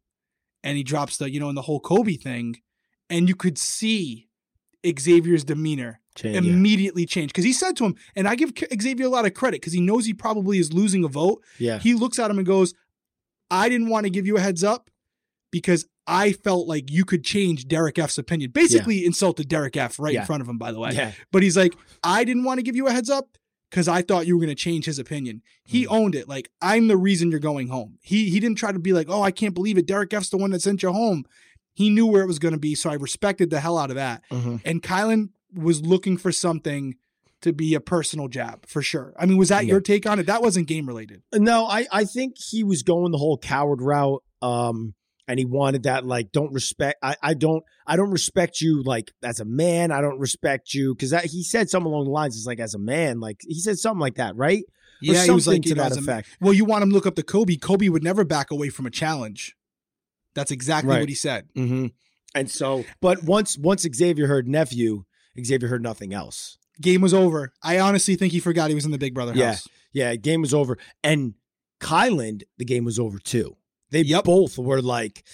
And he drops the, you know, in the whole Kobe thing. And you could see Xavier's demeanor Change, yeah. immediately change. Because he said to him, and I give Xavier a lot of credit because he knows he probably is losing a vote yeah, he looks at him and goes, I didn't want to give you a heads up because I felt like you could change Derek F's opinion. Basically, insulted Derek F right Yeah. in front of him, by the way. yeah, But he's like, I didn't want to give you a heads up because I thought you were going to change his opinion. He Mhm. owned it. Like, I'm the reason you're going home. He he didn't try to be like, oh, I can't believe it. Derek F's the one that sent you home. He knew where it was going to be. So I respected the hell out of that. Mhm. And Kyland was looking for something to be a personal jab for sure. I mean, was that Yeah. your take on it? That wasn't game related. No, I I think he was going the whole coward route. Um, and he wanted that like don't respect. I I don't I don't respect you like as a man. I don't respect you because he said something along the lines. It's like as a man, like he said something like that, right? Or Yeah, he was like to know, that as a- effect. Well, you want him to look up to Kobe. Kobe would never back away from a challenge. That's exactly Right. what he said. Mm-hmm. And so, but once once Xavier heard nephew, Xavier heard nothing else. Game was over. I honestly think he forgot he was in the Big Brother Yeah. house. Yeah, game was over. And Kyland, the game was over too. They Yep. both were like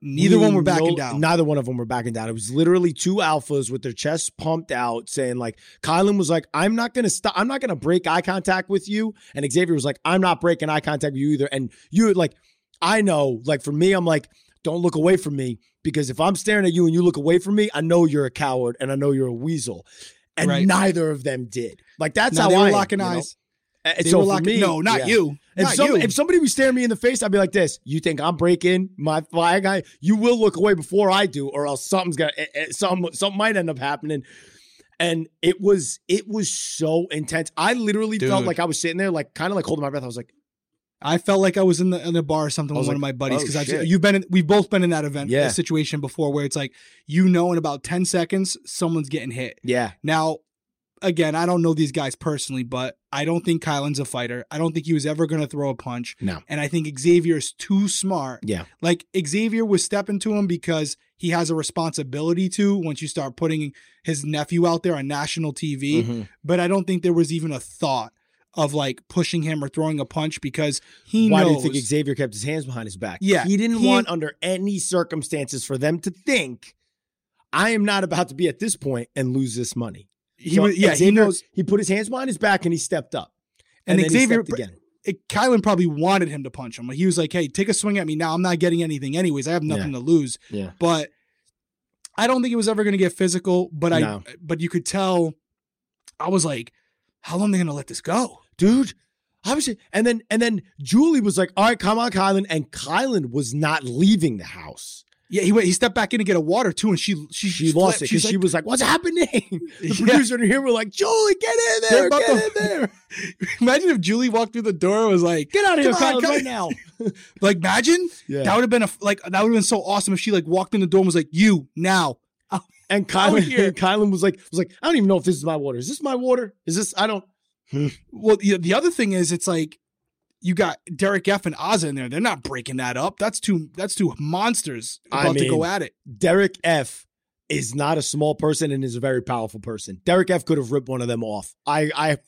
Neither one were no- backing down. Neither one of them were backing down. It was literally two alphas with their chests pumped out, saying like, Kyland was like, "I'm not gonna stop. I'm not gonna break eye contact with you," and Xavier was like, "I'm not breaking eye contact with you either." And you like, I know, like for me, I'm like, don't look away from me because if I'm staring at you and you look away from me, I know you're a coward and I know you're a weasel. And Right. neither of them did. Like that's No, how they I were am, locking you know? And They so were for me, no, not yeah. you. If Not some, you. if somebody was staring me in the face, I'd be like this. You think I'm breaking my flag? I, you will look away before I do, or else something's gonna eh, eh, some something might end up happening. And it was it was so intense. I literally felt like I was sitting there, like kind of like holding my breath. I was like, I felt like I was in the in a bar or something with was one of my buddies oh, because I've you've been in, we've both been in that event Yeah. situation before where it's like you know in about ten seconds someone's getting hit. yeah, Now, again, I don't know these guys personally, but I don't think Kyland's a fighter. I don't think he was ever going to throw a punch. No. And I think Xavier is too smart. Yeah. Like Xavier was stepping to him because he has a responsibility to once you start putting his nephew out there on national TV. Mm-hmm. But I don't think there was even a thought of like pushing him or throwing a punch because he Why knows. do you think Xavier kept his hands behind his back? Yeah, He didn't he- want under any circumstances for them to think I am not about to be at this point and lose this money. He So was, yeah, he knows. He put his hands behind his back and he stepped up. And, then he Xavier, again. it, Kyland probably wanted him to punch him. He was like, "Hey, take a swing at me now. I'm not getting anything anyways. I have nothing to lose." Yeah. But I don't think it was ever going to get physical. But I, but you could tell. I was like, "How long are they going to let this go?" Dude, was and then and then Julie was like, all right, come on, Kyland. And Kyland was not leaving the house. Yeah, he went. He stepped back in to get a water too, and she she She lost it because she was like, what's happening? The Yeah. producer and here were like, Julie, get in there. Get to- in there. imagine if Julie walked through the door and was like, Get out of here, come- right now. like imagine Yeah. that would have been a like that would have been so awesome if she like walked in the door and was like, "You now." Oh, and Kyland, here. Kyland was like, was like, I don't even know if this is my water. Is this my water? Is this? I don't. Well, the, the other thing is, it's like you got Derek F and Azah in there. They're not breaking that up. That's two. That's two monsters I about to go at it. Derek F is not a small person and is a very powerful person. Derek F could have ripped one of them off. I I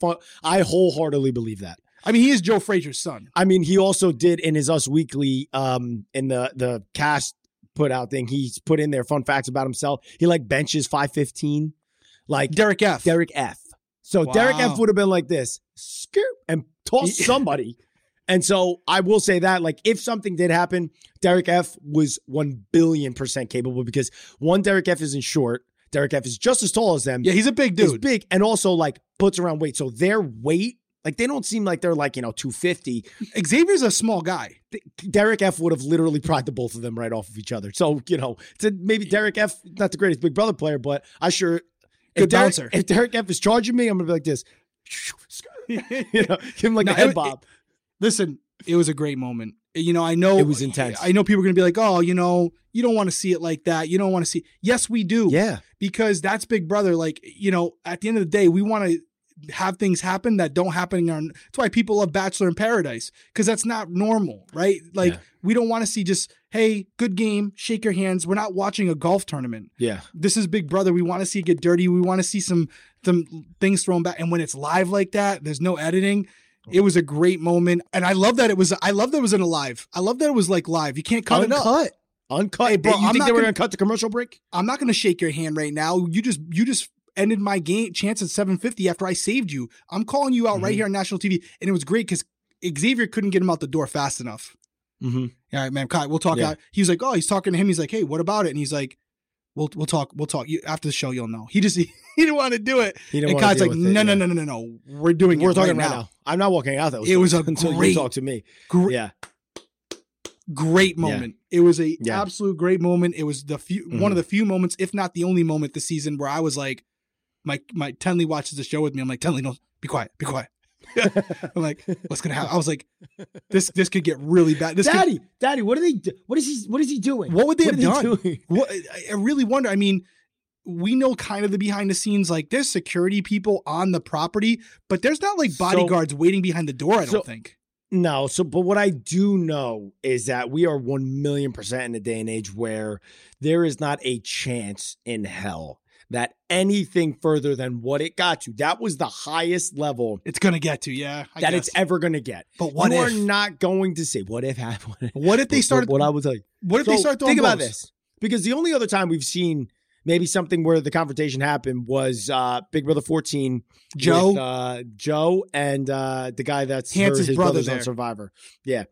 I wholeheartedly believe that. I mean, he is Joe Frazier's son. I mean, he also did in his Us Weekly, um, in the the cast put out thing. He's put in there fun facts about himself. He like benches five fifteen, like Derek F. Derek F. So Derek F would have been like this, skirt, and toss somebody. And so I will say that, like, if something did happen, Derek F was one billion percent capable because one, Derek F isn't short. Derek F is just as tall as them. yeah, he's a big dude. big and also like puts around weight. So their weight, like, they don't seem like they're like you know two fifty. Xavier's a small guy. Derek F would have literally pried the both of them right off of each other. So, you know, to maybe Derek F, not the greatest Big Brother player, but I sure. If Good Derek, bouncer. if Derek F is charging me, I'm going to be like this. you know, give him like No, a head it- bob. Listen, it was a great moment. You know, I know It was intense. I know people are going to be like, "Oh, you know, you don't want to see it like that. You don't want to see." Yes, we do. yeah. because that's Big Brother. Like, you know, at the end of the day, we want to have things happen that don't happen on that's why people love Bachelor in Paradise because that's not normal, right? Like Yeah. we don't want to see just hey, good game, shake your hands. We're not watching a golf tournament. Yeah. This is Big Brother. We want to see it get dirty. We want to see some some things thrown back. And when it's live like that, there's no editing. It was a great moment, and I love that it was. I love that it was in a live. I love that it was like live. You can't cut it up. Uncut. Uncut. Hey, bro, you I'm think they were gonna- going to cut the commercial break? I'm not going to shake your hand right now. You just you just ended my game chance at 750 after I saved you. I'm calling you out right Mhm. here on national TV, and it was great because Xavier couldn't get him out the door fast enough. Mm-hmm. All right, man, Kai, we'll talk. Yeah. Out. He was like, oh, he's talking to him. He's like, hey, what about it? And he's like, we'll we'll talk. We'll talk. You, after the show, you'll know. He just he didn't want to do it. He didn't And Kai's like, with it, no, no, yeah. no, no, no, no. We're doing We're it talking right, right now. I'm not walking out. That was It was a until great- you talk to me. Great, Yeah. great moment. It was a Yeah. absolute great moment. It was the few one of mm-hmm. the few moments, if not the only moment this season where I was like, my my Tenley watches the show with me. I'm like, Tenley, no, be quiet, be quiet. I'm like, what's gonna happen? I was like, this this could get really bad. This could, Daddy, Daddy, what are they? Do- what is he? What is he doing? what would they What have done? doing? What I- really wonder. I mean, we know kind of the behind the scenes. Like, there's security people on the property, but there's not like So- bodyguards waiting behind the door. I don't so- think. No, so but what I do know is that we are one million percent in a day and age where there is not a chance in hell that anything further than what it got to, that was the highest level It's gonna get to yeah. I that guess. it's ever gonna get. But what you if? are not going to say what if happened. what if they started? what I was like. What if they start throwing think about this because the only other time we've seen maybe something where the confrontation happened was uh Big Brother 14 Joe? with, uh Joe and uh the guy that's his brother brother's on. Survivor. Yeah.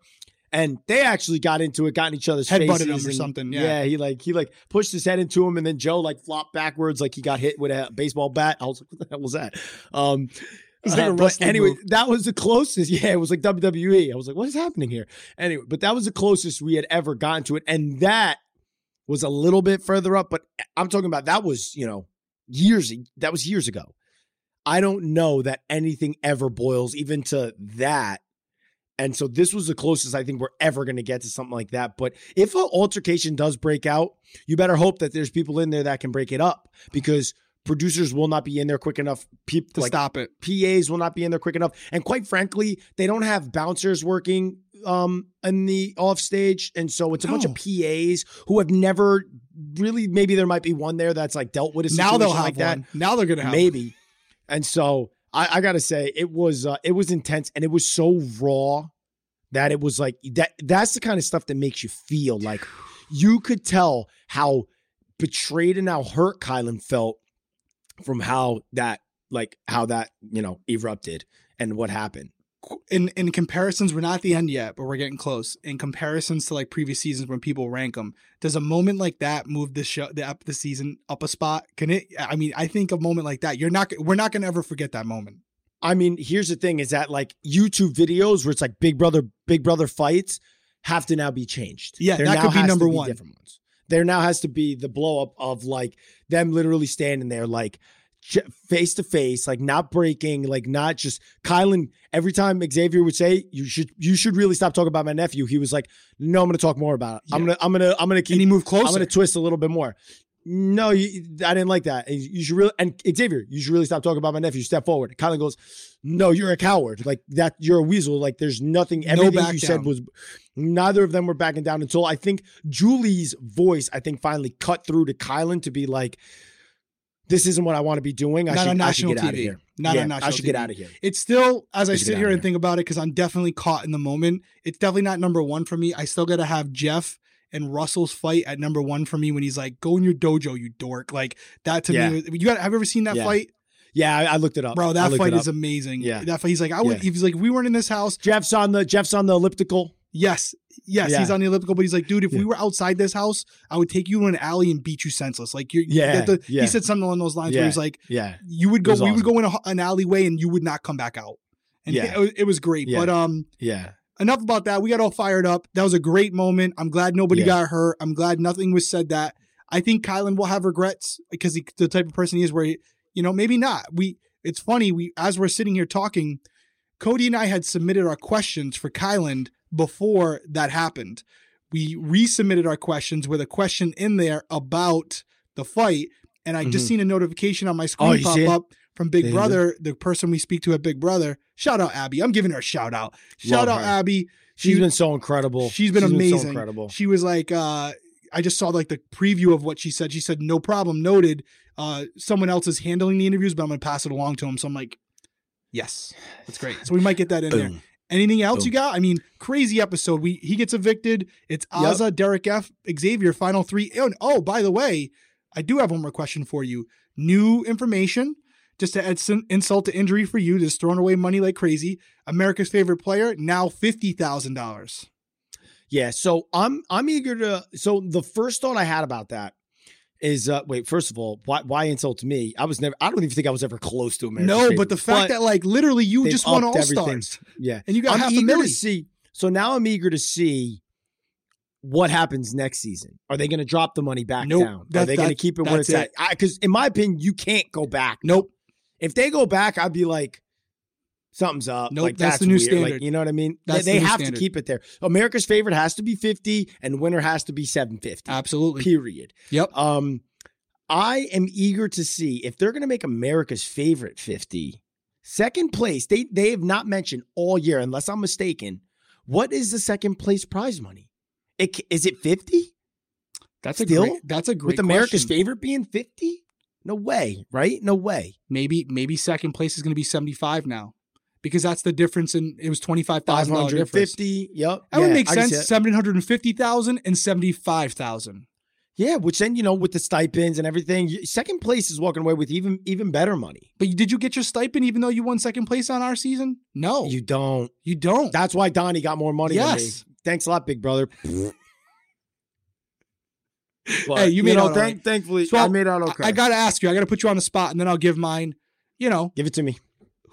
And they actually got into it, got in each other's Headbutted faces him or and- something, yeah. he like he like pushed his head into him, and then Joe like flopped backwards, like he got hit with a baseball bat. I was like, "What the hell was that?" Um, It's like a uh, but anyway, move. that was the closest. Yeah, it was like WWE. I was like, "What is happening here?" Anyway, but that was the closest we had ever gotten to it, and that was a little bit further up. But I'm talking about that was you know years. That was years ago. I don't know that anything ever boils even to that. And so this was the closest I think we're ever going to get to something like that. But if an altercation does break out, you better hope that there's people in there that can break it up because producers will not be in there quick enough. People to like, stop it. PAs will not be in there quick enough. And quite frankly, they don't have bouncers working um in the off stage. And so it's a bunch of PAs who have never really maybe there might be one there that's like dealt with a situation Now they'll have like that. one. Now they're gonna have Maybe. And so I, I gotta say it was uh, it was intense and it was so raw that it was like that that's the kind of stuff that makes you feel like you could tell how betrayed and how hurt Kyland felt from how that like how that you know erupted and what happened. In in comparisons, we're not at the end yet, but we're getting close. In comparisons to like previous seasons when people rank them, does a moment like that move the show the up the season up a spot? Can it? I mean, I think a moment like that, you're not we're not gonna ever forget that moment. I mean, here's the thing: is that like YouTube videos where it's like Big Brother, Big Brother fights have to now be changed. Yeah, There that could be number one. Different ones. There now has to be the blow up of like them literally standing there like face to face, like not breaking, like not just Kyland. Every time Xavier would say, "You should, you should really stop talking about my nephew," he was like, "No, I'm going to talk more about it. I'm gonna, I'm gonna, I'm gonna Can keep he move closer? I'm going to twist a little bit more. No, you, I didn't like that. You should really, and Xavier, you should really stop talking about my nephew. Step forward. Colin goes, no, you're a coward. Like that, you're a weasel. Like there's nothing. Everything back you down. said was. Neither of them were backing down until I think Julie's voice. I think finally cut through to Kyland to be like, "This isn't what I want to be doing. I Not should, on I should national get out of TV. here. Not Yeah, on national I should get out of here. It's still, as I Let's sit here and here. think about it, because I'm definitely caught in the moment. It's definitely not number one for me. I still got to have Jeff and Russell's fight at number one for me when he's like, "Go in your dojo, you dork!" Like that to Yeah. me. You got? Have you ever seen that Yeah. fight, Yeah, I, I looked it up, bro? That fight is amazing. Yeah. that fight. He's like, I would. Yeah. He's like, we weren't in this house, Jeff's on the Jeff's on the elliptical. Yes, yes, Yeah. he's on the elliptical. But he's like, dude, if Yeah. we were outside this house, I would take you to an alley and beat you senseless. Like you're, Yeah, the- yeah. He said something along those lines where he's like, Yeah, you would go, we would go in a, an alleyway and you would not come back out. And Yeah. it, was- it was great. But um, yeah, enough about that. We got all fired up. That was a great moment. I'm glad nobody got hurt. I'm glad nothing was said that. I think Kyland will have regrets because he's the type of person he is where, he, you know, maybe not. We, it's funny. We, as we're sitting here talking, Cody and I had submitted our questions for Kyland before that happened. We resubmitted our questions with a question in there about the fight. And I just Mhm. seen a notification on my screen Oh, pop see up from Big? Brother, the person we speak to at Big Brother. Shout out Abby. I'm giving her a shout out. Shout Love out her. Abby. she's She- been so incredible. She's been so amazing. incredible. She was like, uh, I just saw like the preview of what she said. She said, no problem, noted. Uh, someone else is handling the interviews, but I'm gonna pass it along to him. So I'm like, yes, that's great. So we might get that in there. Anything else Boom. you got? I mean, crazy episode. We he gets evicted. It's Yep. Azah, Derek F, Xavier, final three. And oh, by the way, I do have one more question for you. New information, just to add some insult to injury for you, just throwing away money like crazy. America's favorite player now fifty thousand dollars. Yeah, so I'm I'm eager to. So the first thought I had about that is, uh wait, first of all, why why insult me? I was never. I don't even think I was ever close to American. No, favorite, but the fact that like literally you just won All everything. Stars yeah, and you got I'm half a million. to see. So now I'm eager to see what happens next season. Are they going to drop the money back Nope. down? Are they going to keep it where it's at? Because in my opinion, you can't go back. Nope. If they go back, I'd be like, something's up. Nope, like that's that's, the new weird. standard. Like, you know what I mean? That's they the have standard. to keep it there. America's favorite has to be 50 and winner has to be 750. Absolutely. Period. Yep. Um I am eager to see if they're going to make America's favorite 50. Second place, they they have not mentioned all year unless I'm mistaken. What is the second place prize money? It, is it 50? That's a Still? great. That's a great. With America's question. favorite being 50? No way, right? No way. maybe maybe second place is going to be seventy five now, because that's the difference in it was twenty five thousand dollar difference. 550. Yep. That would make I sense. Seven hundred and fifty thousand and seventy five thousand. Yeah, which then you know with the stipends and everything, second place is walking away with even even better money. But did you get your stipend even though you won second place on our season? No, you, You don't. You don't. That's why Donnie got more money Yes. than me. Thanks a lot, big brother. But, Hey, you made know, out all thank- right. thankfully, So, I made out okay. I got to ask you. I got to put you on the spot, and then I'll give mine. You know Give it to me.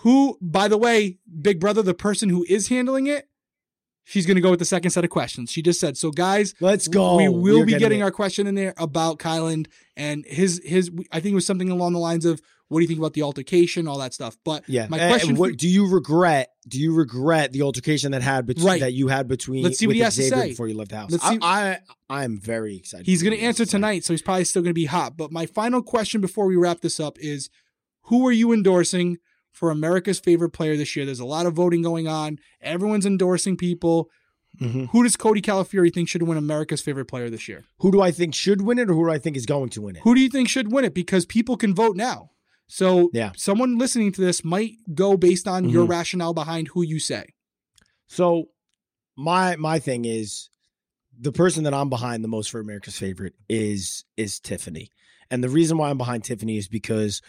Who? By the way, Big Brother, the person who is handling it, she's going to go with the second set of questions. She just said, "So, guys, Let's go. We will We're be getting our question in there about Kyland and his his. I think it was something along the lines of What do you think about the altercation, all that stuff? But yeah, my question what, do you regret? Do you regret the altercation that had between Right. that you had between? Let's see what he has to say. before you left the house. Let's I, see- I I am very excited. He's going to answer tonight, so he's probably still going to be hot. But my final question before we wrap this up is who are you endorsing for America's favorite player this year? There's a lot of voting going on. Everyone's endorsing people. Mhm. Who does Cody Calafiore think should win America's favorite player this year? Who do I think should win it, or who do I think is going to win it? Who do you think should win it? Because people can vote now. So Yeah. someone listening to this might go based on your Mhm. rationale behind who you say. So my my thing is the person that I'm behind the most for America's favorite is is Tiffany. And the reason why I'm behind Tiffany is because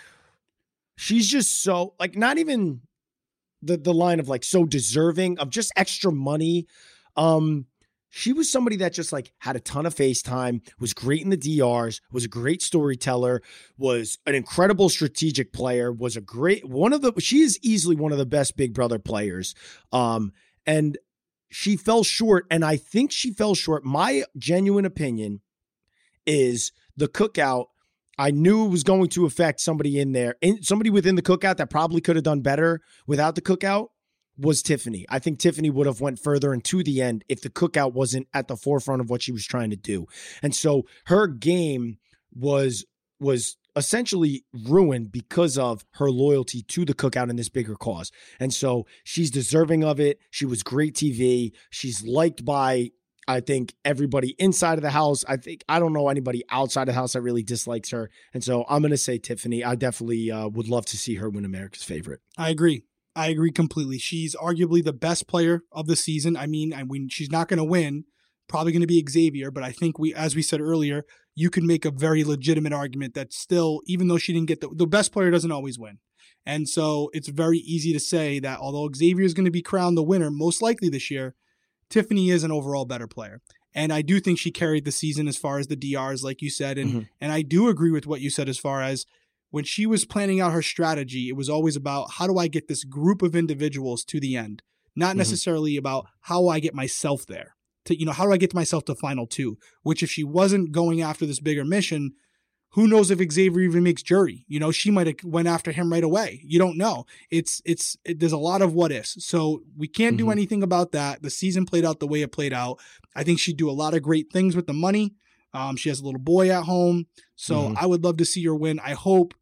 she's just so like not even the the line of like so deserving of just extra money. Um she was somebody that just like had a ton of FaceTime, was great in the DRs, was a great storyteller, was an incredible strategic player, was a great one of the she is easily one of the best Big Brother players. Um and she fell short and I think she fell short. My genuine opinion is the cookout I knew it was going to affect somebody in there, in, somebody within the cookout that probably could have done better without the cookout was Tiffany. I think Tiffany would have went further and to the end if the cookout wasn't at the forefront of what she was trying to do. And so her game was was essentially ruined because of her loyalty to the cookout and this bigger cause. And so she's deserving of it. She was great TV. She's liked by I think everybody inside of the house. I think I don't know anybody outside of the house that really dislikes her. And so I'm going to say Tiffany. I definitely uh, would love to see her win America's favorite. I agree. I agree completely. She's arguably the best player of the season. I mean, I mean, she's not going to win. Probably going to be Xavier, but I think we, as we said earlier, you can make a very legitimate argument that still, even though she didn't get the the best player, doesn't always win. And so it's very easy to say that although Xavier is going to be crowned the winner most likely this year, Tiffany is an overall better player. And I do think she carried the season as far as the DRs, like you said. And Mhm. and I do agree with what you said as far as when she was planning out her strategy, it was always about how do I get this group of individuals to the end, not Mhm. necessarily about how I get myself there. To you know, how do I get myself to final two? Which if she wasn't going after this bigger mission, who knows if Xavier even makes jury? You know, she might have went after him right away. You don't know. It's it's it, there's a lot of what ifs. So we can't do Mhm. anything about that. The season played out the way it played out. I think she'd do a lot of great things with the money. Um, she has a little boy at home, so Mhm. I would love to see her win. I hope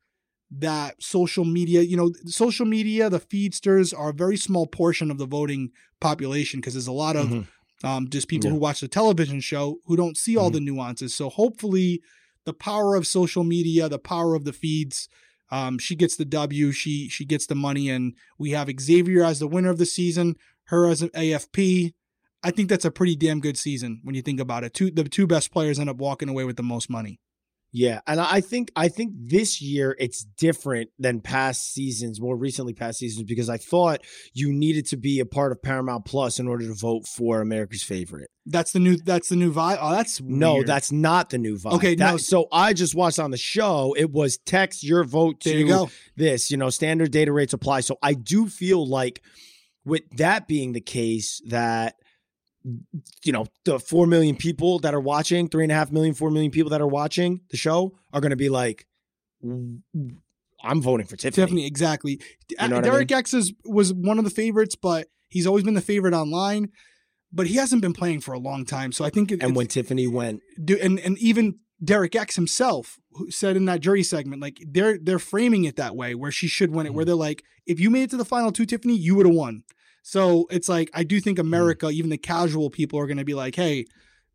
that social media, you know, social media, the feedsters are a very small portion of the voting population because there's a lot of Mhm. um, just people Yeah. who watch the television show who don't see all Mhm. the nuances. So hopefully, the power of social media, the power of the feeds, um, she gets the W. She she gets the money, and we have Xavier as the winner of the season, her as an AFP. I think that's a pretty damn good season when you think about it. Two the two best players end up walking away with the most money. Yeah, and I think I think this year it's different than past seasons, more recently past seasons, because I thought you needed to be a part of Paramount Plus in order to vote for America's favorite. That's the new. That's the new vibe. Oh, that's No, that's not the new vibe. Okay, That- no. So I just watched on the show. It was text your vote to you go. this. You know, standard data rates apply. So I do feel like, with that being the case, that you know the four million people that are watching, three and a half million, four million people that are watching the show are going to be like, I'm voting for Tiffany. Tiffany, exactly. You know what I Derek X is, was one of the favorites, but he's always been the favorite online. But he hasn't been playing for a long time, so I think. It, And when Tiffany went, do and and even Derek X himself said in that jury segment, like they're they're framing it that way, where she should win it, Mm-hmm. where they're like, if you made it to the final two, Tiffany, you would have won. So it's like I do think Mm-hmm. America, even the casual people, are going to be like, hey,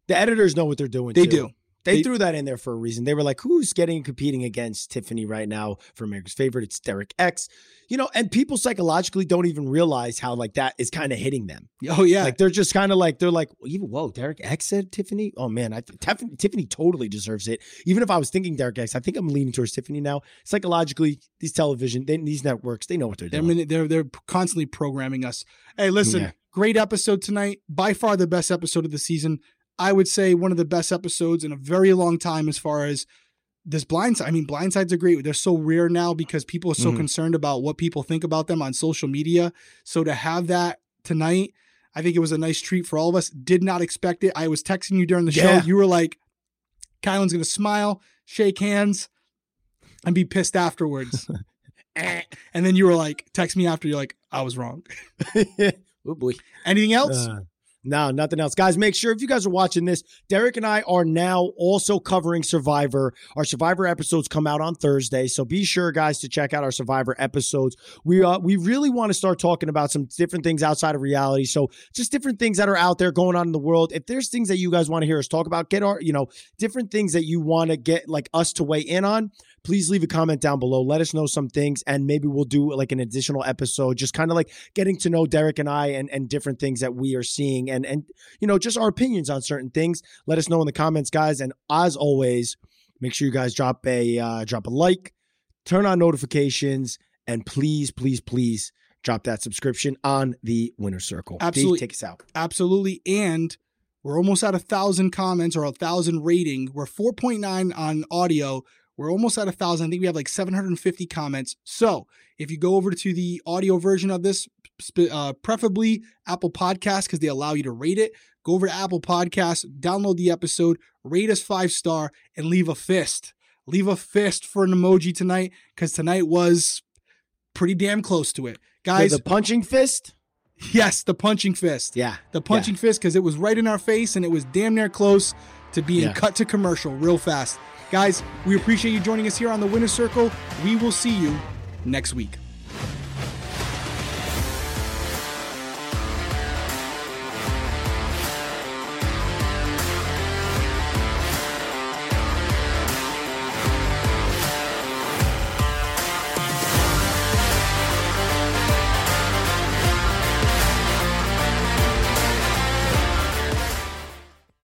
the editors know what they're doing. they too. do. They, They- threw that in there for a reason. They were like, who's getting competing against Tiffany right now for America's favorite? It's Derek X. You know, and people psychologically don't even realize how like that is kind of hitting them. Oh yeah, Like they're just kind of like they're like, even whoa, Derek X said Tiffany. Oh man, I Tiffany, Tiffany totally deserves it. Even if I was thinking Derek X, I think I'm leaning towards Tiffany now. Psychologically, these television, they, these networks, they know what they're doing. mani- they're they're constantly programming us. Hey, listen, Yeah. great episode tonight. By far the best episode of the season. I would say one of the best episodes in a very long time as far as this blindside. I mean, blindsides are great. They're so rare now because people are so Mhm. concerned about what people think about them on social media. So to have that tonight, I think it was a nice treat for all of us. Did not expect it. I was texting you during the Yeah. show. You were like, Kyland's gonna smile, shake hands, and be pissed afterwards. eh. and then you were like, text me after. You're like, I was wrong. oh boy. Anything else? Uh, no, nothing else. Guys, make sure if you guys are watching this, Derek and I are now also covering Survivor. Our Survivor episodes come out on Thursday. So be sure, guys, to check out our Survivor episodes. We uh, we really want to start talking about some different things outside of reality. So just different things that are out there going on in the world. If there's things that you guys want to hear us talk about, get our, you know, different things that you want to get like us to weigh in on, please leave a comment down below. Let us know some things, and maybe we'll do like an additional episode, just kind of like getting to know Derek and I and, and different things that we are seeing and and you know just our opinions on certain things. Let us know in the comments, guys. And as always, make sure you guys drop a uh, drop a like, turn on notifications, and please, please, please drop that subscription on the winner circle. Absolutely, Dave, take us out. Absolutely, and. We're almost at a thousand comments or a thousand rating. We're 4.9 on audio. We're almost at a thousand. I think we have like 750 comments. So if you go over to the audio version of this, uh, preferably Apple Podcasts because they allow you to rate it. Go over to Apple Podcasts, download the episode, rate us five star, and leave a fist. Leave a fist for an emoji tonight because tonight was pretty damn close to it, guys. The, the punching fist. Yes, the punching fist. Yeah, the punching yeah. fist because it was right in our face and it was damn near close to being yeah. cut to commercial real fast. Guys, we appreciate you joining us here on the Winner Circle. We will see you next week.